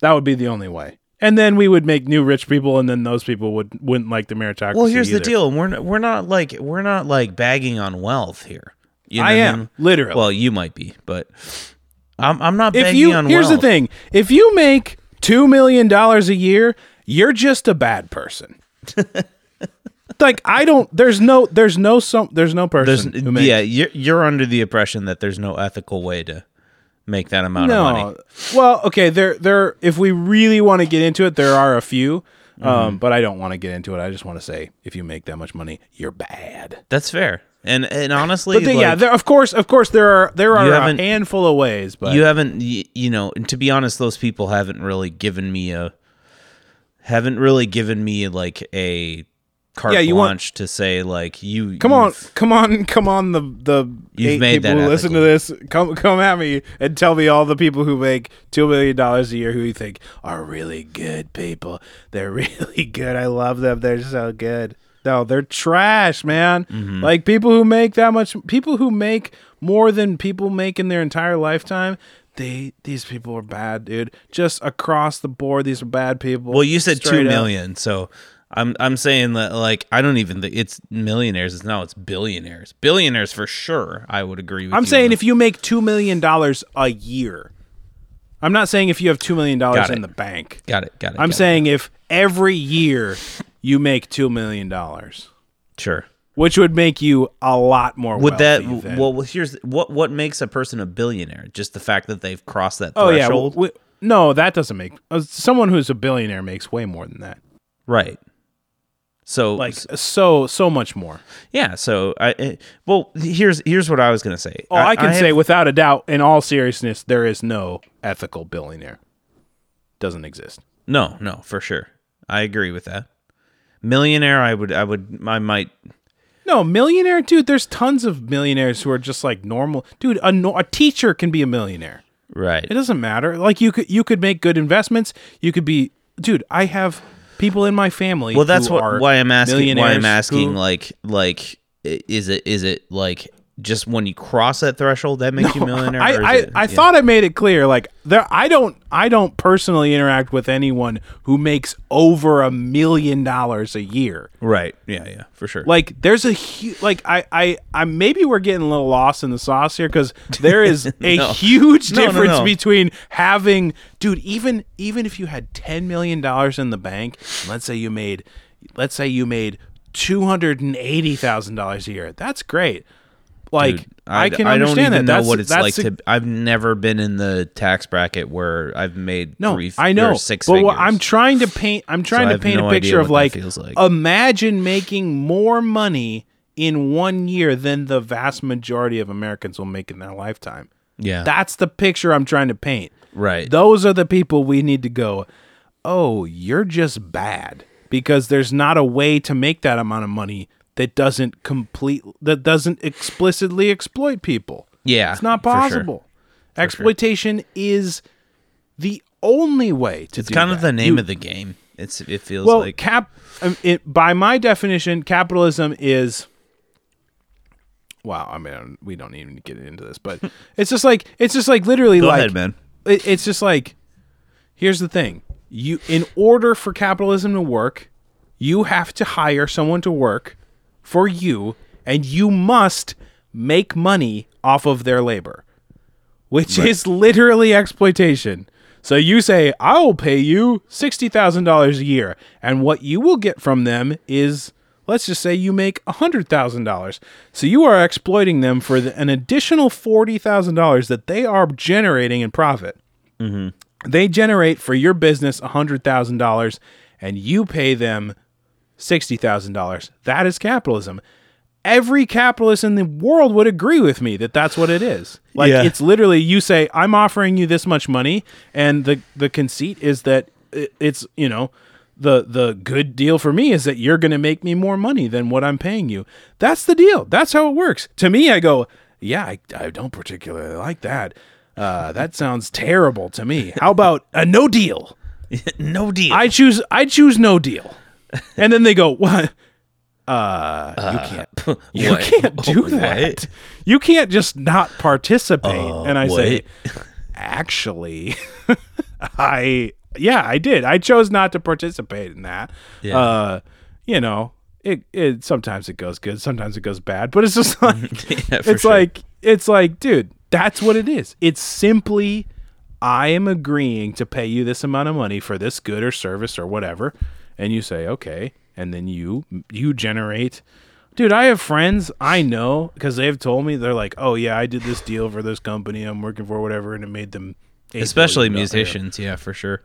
That would be the only way. And then we would make new rich people and then those people would wouldn't like the meritocracy. Well, here's the deal. We're not, we're not like we're not like bagging on wealth here. You know I am, mean? literally. Well, you might be, but I'm I'm not if you here's wealth. the thing if you make two million dollars a year you're just a bad person like i don't there's no there's no some there's no There's person who makes, yeah, you're you're under the impression that there's no ethical way to make that amount of money. well okay there there if we really want to get into it there are a few Mm-hmm. um but i don't want to get into it i just want to say if you make that much money you're bad That's fair. And and honestly, but then, yeah there, of course of course there are there are a handful of ways but you haven't you know and to be honest those people haven't really given me a haven't really given me like a carte Yeah, you want- to say like you Come on, come on, come on! The the You've eight made people that who listen to this, come come at me and tell me all the people who make two million dollars a year who you think are really good people. They're really good. I love them. They're so good. No, they're trash, man. Mm-hmm. Like people who make that much, people who make more than people make in their entire lifetime. They these people are bad, dude. Just across the board, these are bad people. well you said two million up. so i'm i'm saying that like i don't even think it's millionaires it's now it's billionaires billionaires for sure i would agree with you. I'm saying if you make two million dollars a year. I'm not saying if you have two million dollars in the bank. got it got it I'm got it. saying if every year you make two million dollars, sure which would make you a lot more. would that than- well here's what what makes a person a billionaire just the fact that they've crossed that oh yeah, threshold w- no, that doesn't make uh, someone who's a billionaire makes way more than that. right so Like so so much more. Yeah. So I eh, well here's here's what I was gonna say. Oh, I, can have- say without a doubt, in all seriousness, there is no ethical billionaire. Doesn't exist. no, no, for sure. I agree with that. Millionaire, I would, I would, I might. No, millionaire, dude. There's tons of millionaires who are just like normal, dude. A, a teacher can be a millionaire. Right. It doesn't matter. Like you could you could make good investments. You could be, dude. I have people in my family. Well, that's what why I'm asking. Why I'm asking, who- like, like, is it is it like just when you cross that threshold that makes you a millionaire? I I, it- I yeah. thought I made it clear. Like there, I don't I don't personally interact with anyone who makes over a million dollars a year. Right. Yeah. Yeah. For sure. Like there's a huge like I I I maybe we're getting a little lost in the sauce here because there is a No. huge No, no, difference no. between having dude even even if you had ten million dollars in the bank, let's say you made let's say you made two hundred and eighty thousand dollars a year. That's great. Like Dude, I, can I understand don't even that. know That's, what it's that's like to. I've never been in the tax bracket where I've made No, three, I know. six but what I'm trying to paint, I'm trying I to paint no a picture of like, like. imagine making more money in one year than the vast majority of Americans will make in their lifetime. yeah, That's the picture I'm trying to paint. right. Those are the people we need to go. Oh, you're just bad because there's not a way to make that amount of money that doesn't complete that doesn't explicitly exploit people. yeah, It's not for sure. possible. Exploitation is the only way to It's kind of the name You- of the game. It's it feels well, like cap. It, by my definition, capitalism is. Wow, I mean, we don't even get into this, but it's just like it's just like literally Go like ahead, man. it, it's just like here's the thing you in order for capitalism to work you have to hire someone to work for you and you must make money off of their labor which is literally exploitation. So you say i will pay you $60000 a year and what you will get from them is let's just say you make $100000 so you are exploiting them for the, an additional $40000 that they are generating in profit. Mm-hmm. They generate for your business $100,000 and you pay them $60,000. That is capitalism. Every capitalist in the world would agree with me that that's what it is. Like Yeah. it's literally you say I'm offering you this much money and the the conceit is that it's, you know, the the good deal for me is that you're going to make me more money than what I'm paying you. That's the deal. That's how it works. To me I go, yeah, I, I don't particularly like that. Uh, that sounds terrible to me. How about a no deal? no deal. I choose I choose no deal. And then they go, "What? Uh, you can't. You what? can't do What? that. You can't just not participate." and I say, "Actually, I yeah, I did. I chose not to participate in that. Yeah. Uh, you know, it it sometimes it goes good, sometimes it goes bad, but it's just like Yeah, it's sure. like it's like, dude, that's what it is. It's simply I am agreeing to pay you this amount of money for this good or service or whatever, and you say okay, and then you you generate. Dude, I have friends I know because they've told me they're like, oh yeah, I did this deal for this company I'm working for, whatever, and it made them. especially musicians. Yeah, for sure.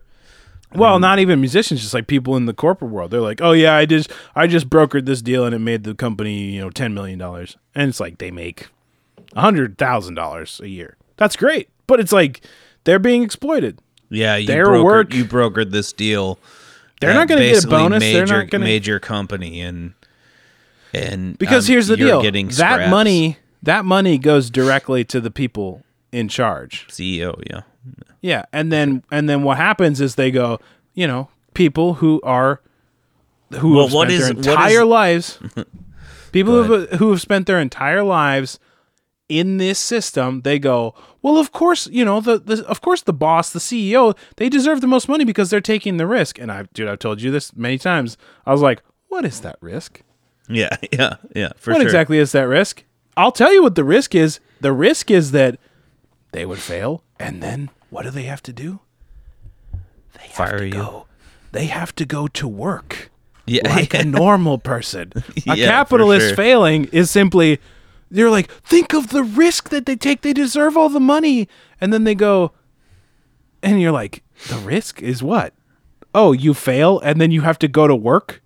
Well, um, not even musicians, just like people in the corporate world. They're like, "Oh yeah, I just I just brokered this deal and it made the company, you know, 10 million dollars." And it's like they make $100,000 a year. That's great. But it's like they're being exploited. Yeah, you Their brokered, work- you brokered this deal. They're not gonna get a bonus. Made They're not gonna- made your company and and Because um, here's the deal. Getting that money that money goes directly to the people in charge. CEO. Yeah, Yeah, and then and then what happens is they go, you know, people who are who Well, have spent is- their entire is- lives, people who have, who have spent their entire lives in this system, they go, well, of course, you know, the, the of course the boss, the CEO, they deserve the most money because they're taking the risk. And I, dude, I've told you this many times. I was like, what is that risk? yeah, yeah, yeah. For what sure. exactly is that risk? I'll tell you what the risk is. The risk is that they would fail, and then what do they have to do? They have Fire to you. go. They have to go to work Yeah, like a normal person. A Yeah, capitalist sure. failing is simply they're like, think of the risk that they take. They deserve all the money, and then they go, and you're like, the risk is what? Oh, you fail, and then you have to go to work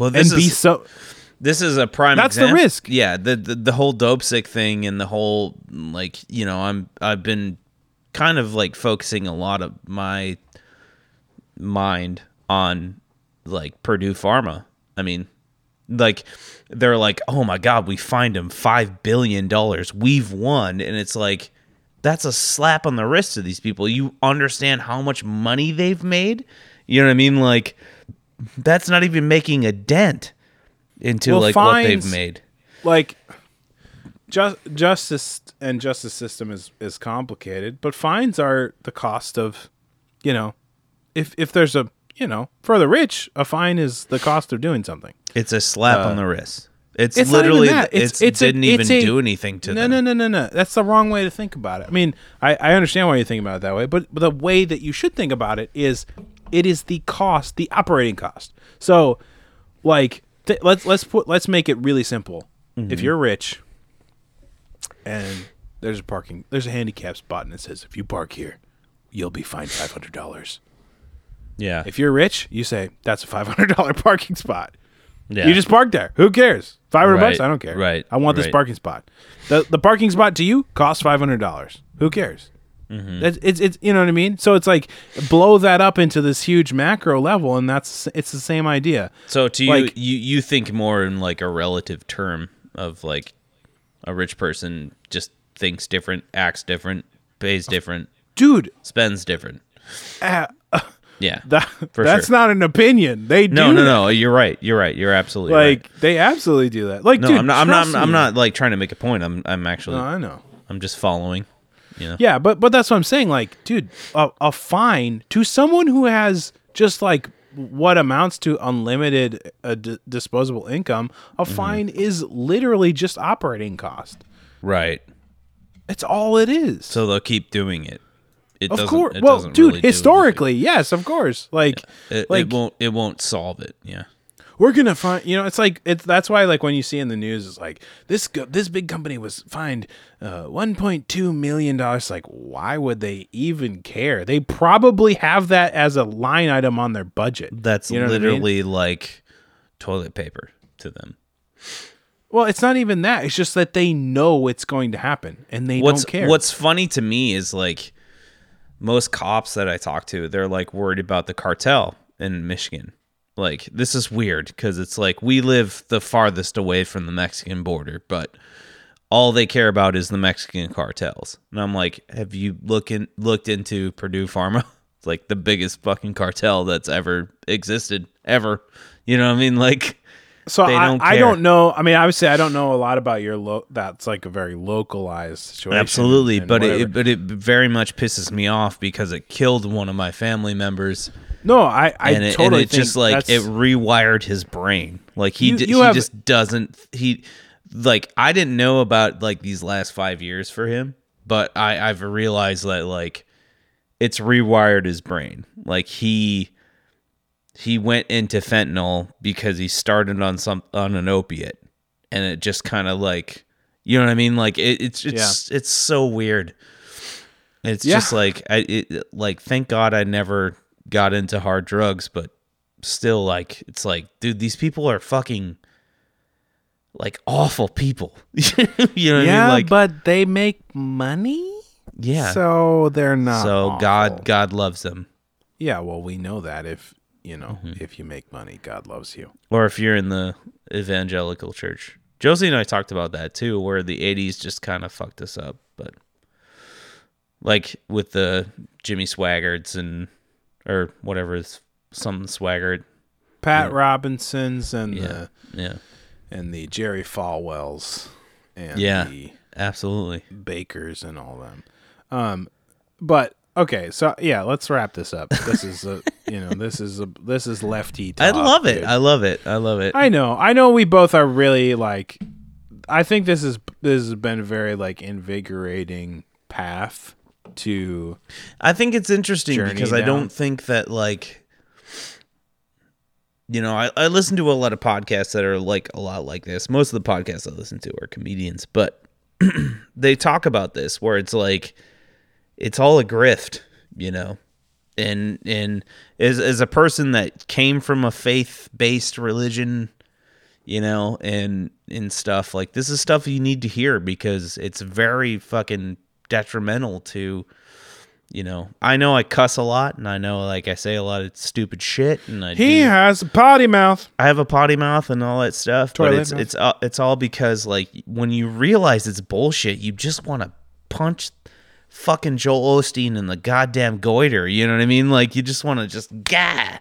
well, and this be is so. this is a prime. That's the risk. Yeah, the, the the whole Dopesick thing and the whole like you know I'm I've been kind of like focusing a lot of my mind on like Purdue Pharma. I mean, like they're like, oh my god, we fined him five billion dollars. We've won, and it's like that's a slap on the wrist to these people. You understand how much money they've made? You know what I mean? Like that's not even making a dent into Well, like what they've made. like just justice and justice system is is complicated but fines are the cost of you know if if there's a you know for the rich a fine is the cost of doing something It's a slap on the wrist. It's, Uh, it's literally that. it It's- it's didn't even it's a- do anything to no them. no no no no that's the wrong way to think about it i mean i i understand why you think about it that way but, but the way that you should think about it is it is the cost the operating cost so like th- let's let's put let's make it really simple Mm-hmm. if you're rich and there's a parking there's a handicap spot and it says if you park here, you'll be fined five hundred dollars. Yeah. If you're rich, you say that's a five hundred dollar parking spot. Yeah. You just park there. Who cares? Five hundred bucks? I don't care. right, I want this parking spot. The the parking spot to you costs five hundred dollars. Who cares? Mm-hmm. That's it's it's you know what I mean. So it's like blow that up into this huge macro level, and that's it's the same idea. So to you, you you think more in like a relative term of like a rich person just thinks different, acts different, pays different, Dude, spends different. uh, Yeah. that that's sure. not an opinion. They do no, no, that. no. You're right. You're right. You're absolutely right. Like right. they absolutely do that. Like No, dude, I'm not. I'm not. trust I'm not like trying to make a point. I'm. I'm actually. No, I know. I'm just following. You know. Yeah, but but that's what I'm saying. Like, dude, a, a fine to someone who has just like what amounts to unlimited uh, d- disposable income, a Mm-hmm. fine is literally just operating cost. Right. It's all it is. So they'll keep doing it. It of course, It well, doesn't dude, really historically, yes, of course. Like, anything. it, like it won't. It won't solve it. Yeah. we're gonna find. You know, it's like it's that's why like when you see in the news, it's like this go- this big company was fined uh, 1.2 million dollars. Like, why would they even care? They probably have that as a line item on their budget. That's You know what I mean? literally like toilet paper to them. Well, it's not even that. It's just that they know it's going to happen and they what's don't care. what's funny to me is like most cops that I talk to, they're like worried about the cartel in Michigan. Like this is weird because it's like we live the farthest away from the Mexican border, but all they care about is the Mexican cartels. And I'm like, have you looking looked into Purdue Pharma? It's like the biggest fucking cartel that's ever existed ever. You know what I mean? Like so they I, don't I care. don't know. I mean, obviously, I don't know a lot about your lo- that's like a very localized situation. Absolutely, but whatever. it but it very much pisses me off because it killed one of my family members, no, I I and it, totally and it just like it rewired his brain. Like he You- d- you he have- just doesn't he like I didn't know about like these last five years for him, but I I've realized that like it's rewired his brain. Like he he went into fentanyl because he started on some on an opiate, and it just kind of like you know what I mean. Like it, it's it's it's so weird. It's Yeah. just like I it, like thank God I never got into hard drugs, but still like it's like dude, these people are fucking like awful people. you know what yeah, I mean? Like but they make money, yeah. so they're not. So God. God loves them. yeah. Well, we know that if you know Mm-hmm. if you make money, God loves you. Or if you're in the evangelical church. Josie and I talked about that too, where the 80s just kind of fucked us up. But like with the Jimmy Swaggarts and, or whatever is some Swaggart. Pat Robinsons and Yeah. the Yeah. and the Jerry Falwells and Yeah. the Absolutely. Bakkers and all them. Um, but okay, so yeah, let's wrap this up. This is a you know this is a this is lefty. I love it. dude. I love it. I love it. I know. I know. We both are really like. I think this is this has been a very like invigorating path to. I think it's interesting because I don't think that like you know, I, I listen to a lot of podcasts that are like a lot like this. Most of the podcasts I listen to are comedians, but they talk about this where it's like it's all a grift, you know. And and as as a person that came from a faith based religion, you know, and and stuff, like this is stuff you need to hear because it's very fucking detrimental to you know, I know I cuss a lot, and I know like I say a lot of stupid shit, and I He do- has a potty mouth. I have a potty mouth and all that stuff. Toilet but it's mouth. it's it's all because like when you realize it's bullshit, you just want to punch fucking Joel Osteen and the goddamn goiter. You know what I mean? Like you just want to just gah.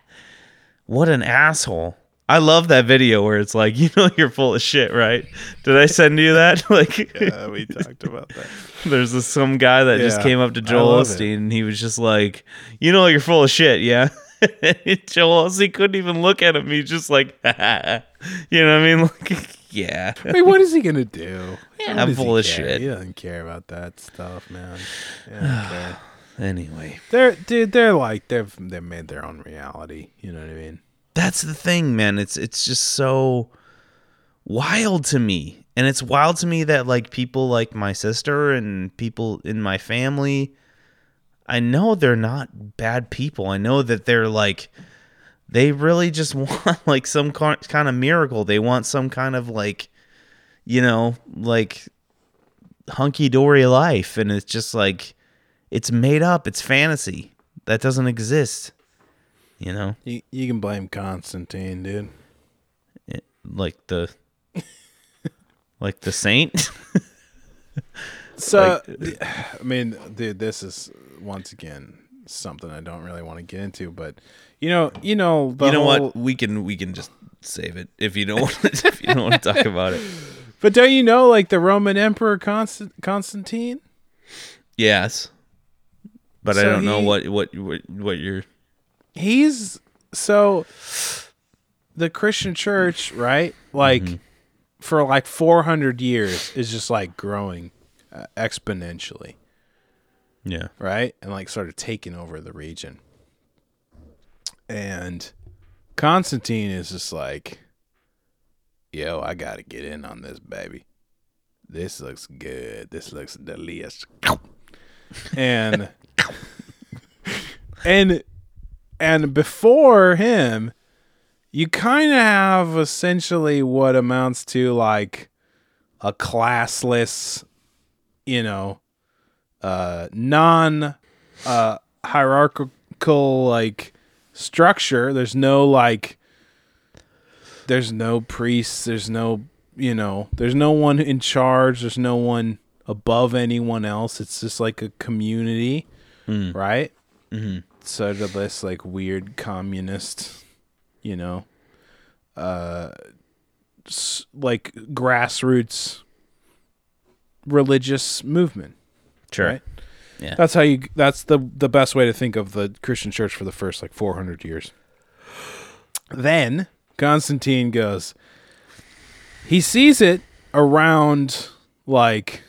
What an asshole. I love that video where it's like, you know, you're full of shit, right? Did I send you that? like, yeah, we talked about that. there's this some guy that just came up to Joel love it. Osteen and he was just like, you know, you're full of shit, yeah. Joel Osteen couldn't even look at him. He's just like, you know what I mean? Like, yeah. I mean, what is he gonna do? Yeah, I'm he full of shit. He doesn't care about that stuff, man. Anyway, They're dude. They're like they've they made their own reality. You know what I mean? that's the thing, man. It's it's just so wild to me. And it's wild to me that like people like my sister and people in my family, I know they're not bad people. I know that they're like they really just want like some kind of miracle. They want some kind of like you know, like hunky dory life and it's just like it's made up, it's fantasy. That doesn't exist. You know? You, you can blame Constantine, dude. It- like the like the saint So, I mean, dude, this is once again something I don't really want to get into, but you know, you know, you know whole- what we can we can just save it if you don't want to, if you don't want to talk about it But don't you know, like the Roman Emperor Constant- Constantine? yes but i don't know what what what, what you're He's so the Christian church, right? Like for like 400 years is just like growing uh, exponentially. Yeah right? And like sort of taking over the region. And Constantine is just like, yo, I got to get in on this, baby. This looks good. This looks delicious. And and and before him, you kind of have essentially what amounts to like a classless, you know, uh non uh hierarchical like structure. There's no like there's no priests. There's no you know there's no one in charge. There's no one above anyone else. It's just like a community right? Mm-hmm. sort of this like weird communist you know uh s- like grassroots religious movement sure right? Yeah. That's how you. That's the the best way to think of the Christian church for the first like 400 years. Then Constantine goes. He sees it around, like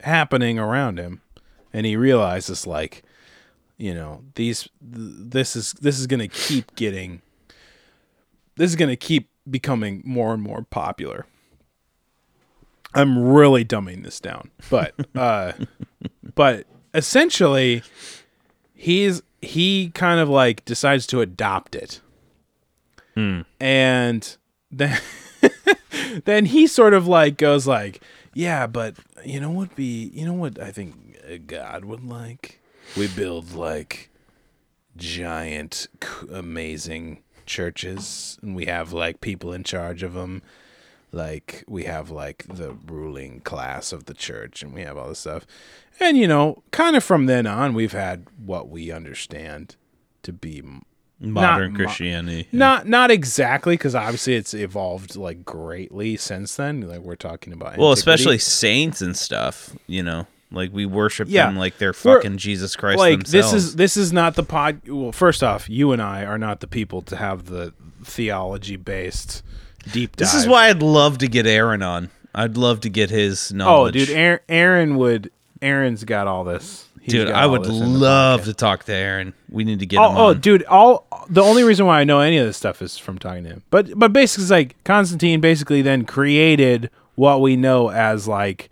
happening around him, and he realizes like, you know, these th- this is this is gonna keep getting. This is gonna keep becoming more and more popular. I'm really dumbing this down, but uh but essentially he's he kind of like decides to adopt it. Hmm. And then then he sort of like goes like yeah but you know what be you know what i think god would like? We build like giant amazing churches and we have like people in charge of them like we have like the ruling class of the church and we have all this stuff. And you know kind of from then on we've had what we understand to be modern mo- christianity. Not not exactly because obviously it's evolved like greatly since then. Like we're talking about well antiquity. especially saints and stuff you know? Like we worship Yeah. them like they're We're- fucking jesus christ like themselves this is this is not the pod well first off you and i are not the people to have the theology based deep dive this is why i'd love to get aaron on i'd love to get his knowledge. oh dude aaron, aaron would aaron's got all this He's dude i would this in the love to talk to aaron we need to get oh, him Oh, oh, dude! All the only reason why I know any of this stuff is from talking to him. But but basically, it's like Constantine basically then created what we know as like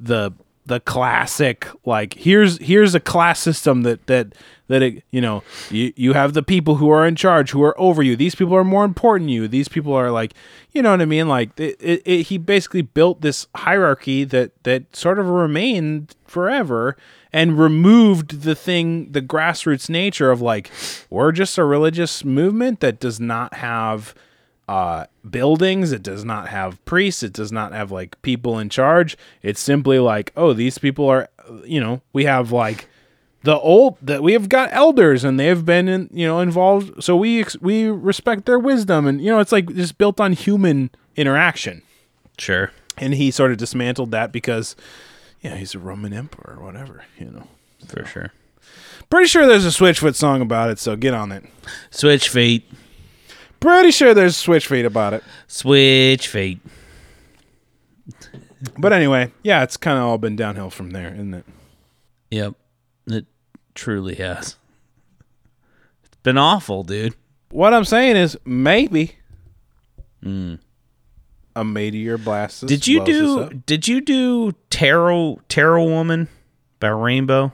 the the classic like here's here's a class system that that that it, you know you you have the people who are in charge who are over you. These people are more important you. These people are like you know what i mean? Like it, it, it, he basically built this hierarchy that that sort of remained forever and removed the thing the grassroots nature of like we're just a religious movement that does not have uh, buildings. It does not have priests. It does not have like people in charge. It's simply like, oh, these people are, you know, we have like the old that we have got elders and they've been in, you know, involved. So we ex- we respect their wisdom and you know, it's like just built on human interaction. sure And he sort of dismantled that because, yeah, he's a Roman emperor or whatever, you know. for sure Pretty sure there's a Switchfoot song about it, so get on it. switch fate Pretty sure there's Switch feet about it. switch feet. But anyway, yeah, it's kind of all been downhill from there, isn't it? Yep. It truly has. It's been awful, dude. What I'm saying is maybe, hmm. a meteor blast. Did you do? Did you do Tarot Tarot Woman by Rainbow?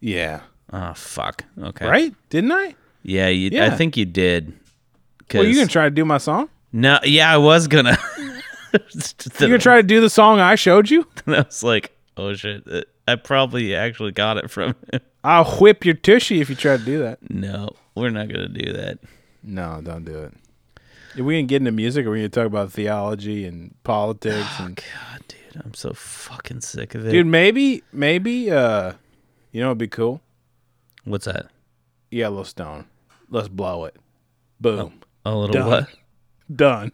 Yeah. Oh fuck. Okay. Right? Didn't I? Yeah. You, I think you did. Well, you 'Cause- gonna try to do my song? No. Yeah, I was gonna. You gonna try to do the song I showed you? I was like, oh shit. I probably actually got it from him. I'll whip your tushy if you try to do that. No, we're not gonna do that. No, don't do it. Are we gonna get into music, or are we gonna talk about theology and politics? And God, dude, I'm so fucking sick of it. dude, maybe, maybe, uh, you know, it'd be cool. What's that? Yellowstone. Let's blow it. Boom. A little Done. what? Done.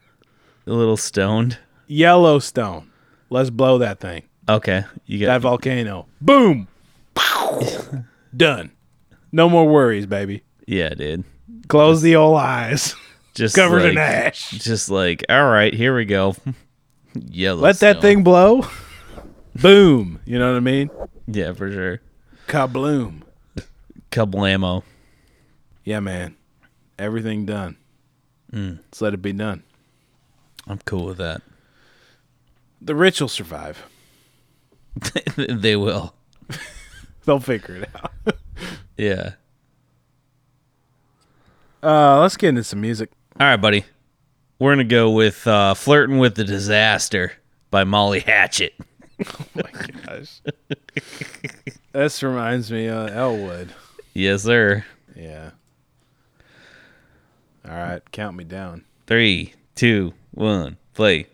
A little stoned. Yellowstone. Let's blow that thing. Okay, you get That got. volcano. Boom. Done. No more worries, baby. yeah, dude. Close the old eyes. Just Covered like, in ash. Just like, all right, here we go. Yellow. Let that thing blow. Boom. You know what I mean? Yeah, for sure. Kabloom. Kablamo. Yeah, man. Everything done. Let's let it be done. I'm cool with that. The rich will survive. they will. They'll figure it out. Yeah. Uh, let's get into some music. All right, buddy. We're gonna go with uh, "Flirting with the Disaster" by Molly Hatchet. Oh my gosh. this reminds me of Elwood. Yes, sir. Yeah. All right, count me down. Three, two, one, play.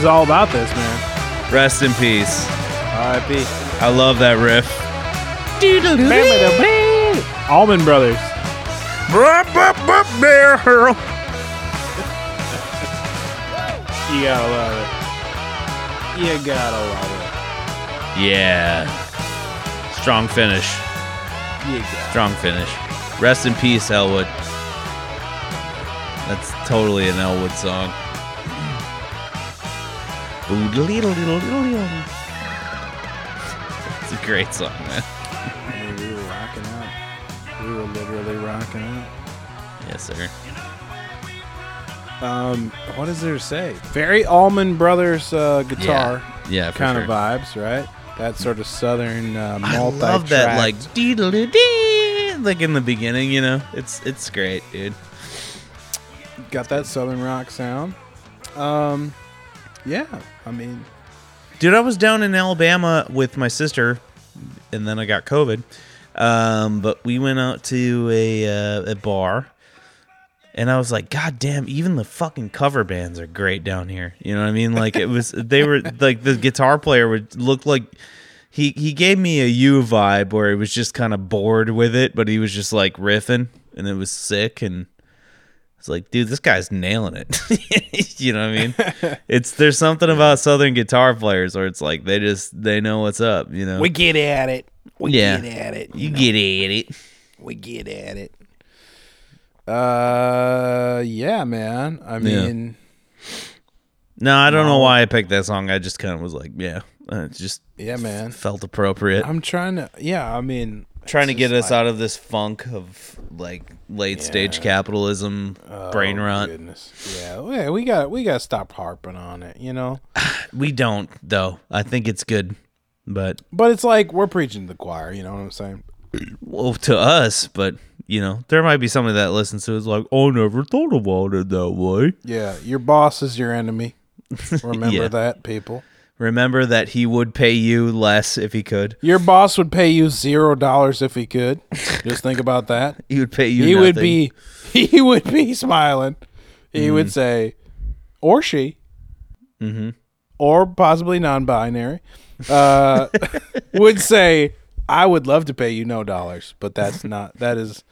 Elwood. He was all about this, man. Rest in peace. R.I.P. I love that riff. Allman Brothers. You gotta love it. You gotta love it. Yeah. Strong finish. You got Strong finish. Rest in peace, Elwood. That's totally an Elwood song. It's a great song, man. We were rocking out. We were literally rocking out. Yes, sir. Um, what is there say? Very Allman Brothers uh, guitar Yeah, for kind sure. of vibes, right? That sort of southern uh, I love that, like dee dee like in the beginning. You know, it's it's great, dude. got that southern rock sound. Um, yeah, I mean, Dude, I was down in Alabama with my sister, and then I got COVID. Um, but we went out to a uh, a bar, and I was like, God damn! Even the fucking cover bands are great down here. You know what I mean? Like it was, they were like the guitar player would look like he he gave me a U vibe where he was just kind of bored with it, but he was just like riffing, and it was sick and. It's like, dude, this guy's nailing it. you know what I mean? It's there's something about southern guitar players where it's like they just they know what's up, you know. we get at it. We Yeah. get at it. you get at it. We get at it. Uh, yeah, man. I mean, No, I don't know why I picked that song. I just kind of was like, yeah, uh, it just yeah, man. felt appropriate. I'm trying to. Yeah, I mean, trying to get us like- out of this funk of like late stage Yeah. capitalism, oh, brain Oh, rot. Goodness. Yeah, yeah, we got we got to stop harping on it, you know. We don't though. I think it's good, but But it's like we're preaching to the choir. You know what I'm saying? well, to us, but you know, there might be somebody that listens to it is like, oh, never thought about it that way. Yeah, your boss is your enemy. Remember Yeah. that, people. Remember that he would pay you less if he could. Your boss would pay you zero dollars if he could. Just think about that. He would pay you. he would be he would be smiling. He would say, or she, Mm-hmm. or possibly non-binary, uh, would say, "I would love to pay you no dollars, but that's not that is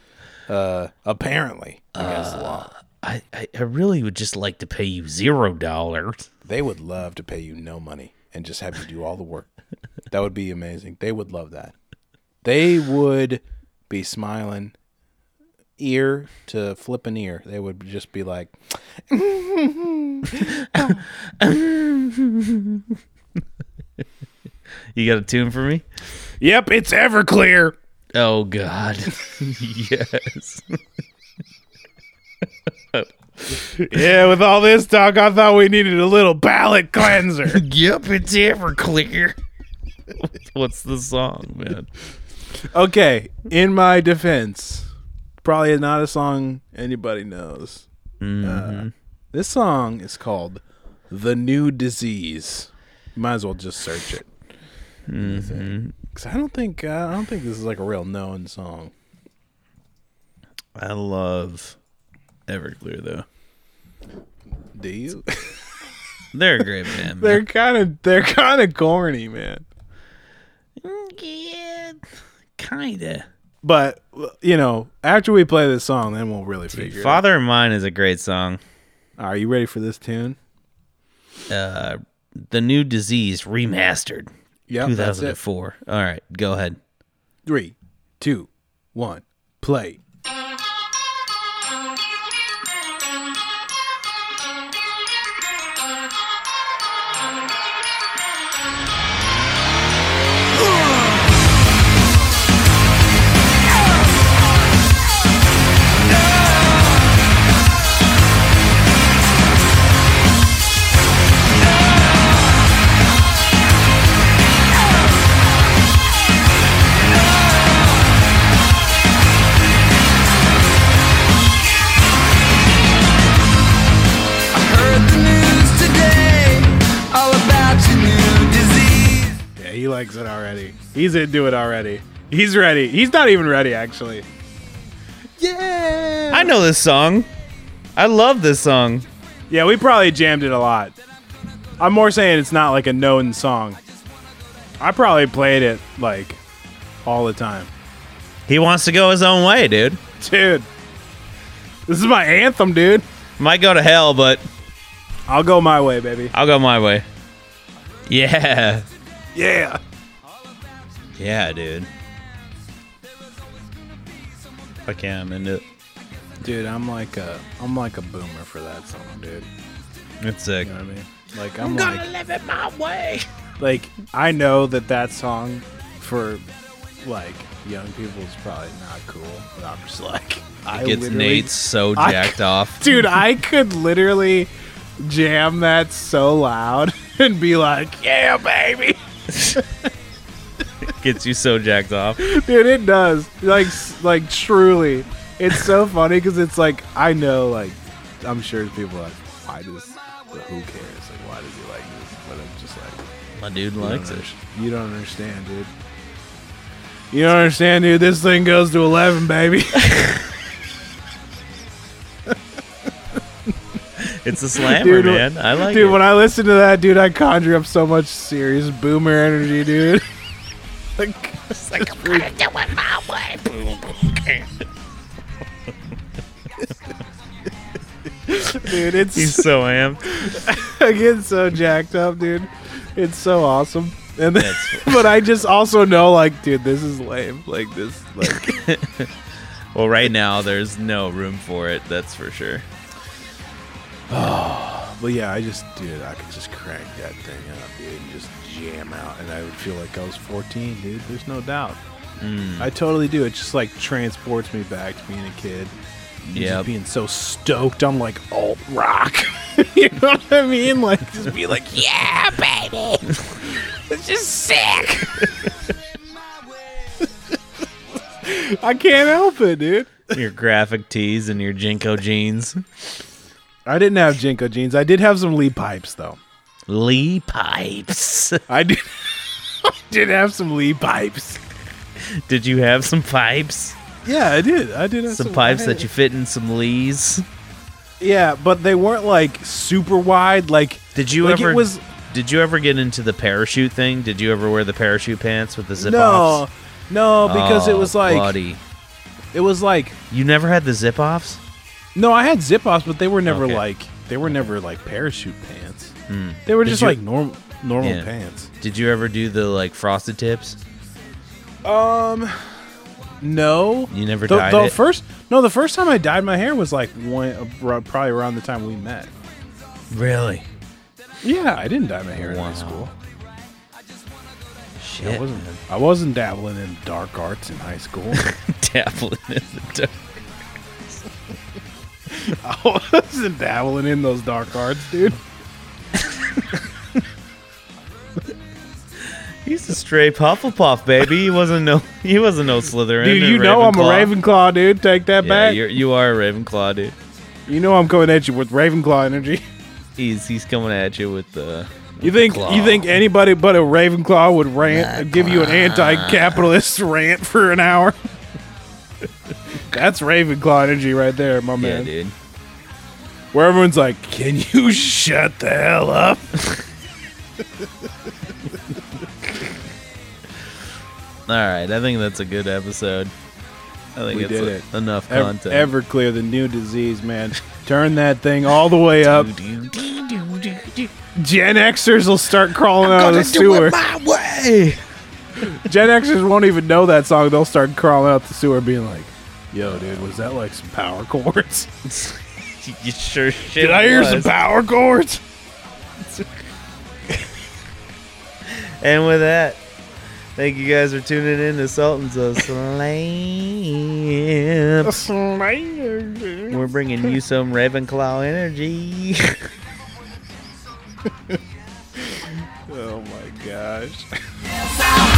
uh, apparently against the law. I, I, I really would just like to pay you zero dollars. They would love to pay you no money and just have you do all the work. That would be amazing. They would love that. They would be smiling ear to flip an ear. They would just be like, You got a tune for me? "Yep, it's Everclear." Oh God, yes. Yeah, with all this talk, I thought we needed a little palate cleanser. yep, it's Everclear. What's the song, man? okay, in my defense, probably not a song anybody knows. Uh, this song is called "The New Disease." You might as well just search it. Because I don't think uh, I don't think this is like a real known song. I love Everclear though. Do you? They're a great band. they're kind of they're kind of corny, man. yeah, kinda. But you know, after we play this song, then we'll really figure. Father of Mine is a great song. Are you ready for this tune? Uh, the new disease remastered, it. 2004. All right, go ahead. Three, two, one, play. He's into it already. He's ready. He's not even ready, actually. Yeah. I know this song. I love this song. Yeah, we probably jammed it a lot. I'm more saying it's not like a known song. I probably played it like all the time. He wants to go his own way, dude. Dude, this is my anthem, dude. Might go to hell, but I'll go my way, baby. I'll go my way. Yeah. Yeah. Yeah, dude. Fuck yeah, I'm into it. Dude, I'm like a I'm like a boomer for that song, dude. It's sick. You know what I mean? Like I'm, like live it my way. like I know that that song for like young people is probably not cool, but I'm just like I It gets Nate so I- jacked off. dude. I could literally jam that so loud and be like, "Yeah, baby." Gets you so jacked off. Dude, it does. Like, like truly, it's so funny because it's like I know, like, I'm sure people are like, why does, but who cares? Like, why does he like this? But I'm just like, My dude likes don't it. You don't understand, dude. You don't understand, dude. This thing goes to 11, baby. It's a slammer, Dude, man. I like dude, it. when I listen to that, dude, I conjure up so much serious boomer energy, dude. like, it's like, dude, it's He's so amped. I get so jacked up, dude. It's so awesome. And then, but I just also know, like, dude, this is lame. Like this, like, Well, right now there's no room for it. That's for sure. Oh, but yeah, I just, dude, I could just crank that thing up, dude, and just jam out, and I would feel like I was 14, dude. There's no doubt. Hmm. I totally do. It just like transports me back to being a kid. Yeah. Being so stoked. I'm like alt rock. you know what I mean? Like just be like, yeah, baby. it's just sick. I can't help it, dude. Your graphic tees and your JNCO jeans. I didn't have JNCO jeans. I did have some Lee pipes though. Lee pipes. I did. I did have some Lee pipes. Did you have some pipes? Yeah, I did. I did have Some some pipes that you fit in some Lees? Yeah, but they weren't like super wide. Like Did you like ever It was Did you ever get into the parachute thing? Did you ever wear the parachute pants with the zip no, offs? no, because it Oh, was like buddy. It was like You never had the zip offs? no, I had zip offs, but they were never Okay. like they were never like parachute pants. They were Did just you- like normal normal Yeah. pants. Did you ever do the like frosted tips? Um, no. You never the, dyed the it? first no, the first time I dyed my hair was like when, uh, probably around the time we met. Really? Yeah, I didn't dye my hair in Wow. high school. Shit. I wasn't. I wasn't dabbling in dark arts in high school. dabbling in the dark. I wasn't dabbling in those dark arts, dude. He's a stray Hufflepuff, baby. He wasn't no. He wasn't no Slytherin. Dude, you know I'm a Ravenclaw. Dude. Take that Yeah, back. you're, you are a Ravenclaw, dude. You know I'm coming at you with Ravenclaw energy. He's he's coming at you with the. You think Claw. you think anybody but a Ravenclaw would rant, give you an anti-capitalist rant for an hour? That's Ravenclaw energy right there, my Yeah, man. dude. Where everyone's like, "Can you shut the hell up?" All right, I think that's a good episode. I think We it's did a- it. enough content. Ever. Everclear, the new disease, man. Turn that thing all the way up. Gen Xers will start crawling out of the sewer. my way. Gen Xers won't even know that song. They'll start crawling out the sewer, being like, "Yo, dude, was that like some power chords? You sure shit Did I hear some power chords?" And with that, thank you guys for tuning in to Sultans of Slam. We're bringing you some Ravenclaw energy. Oh my gosh. Yes, I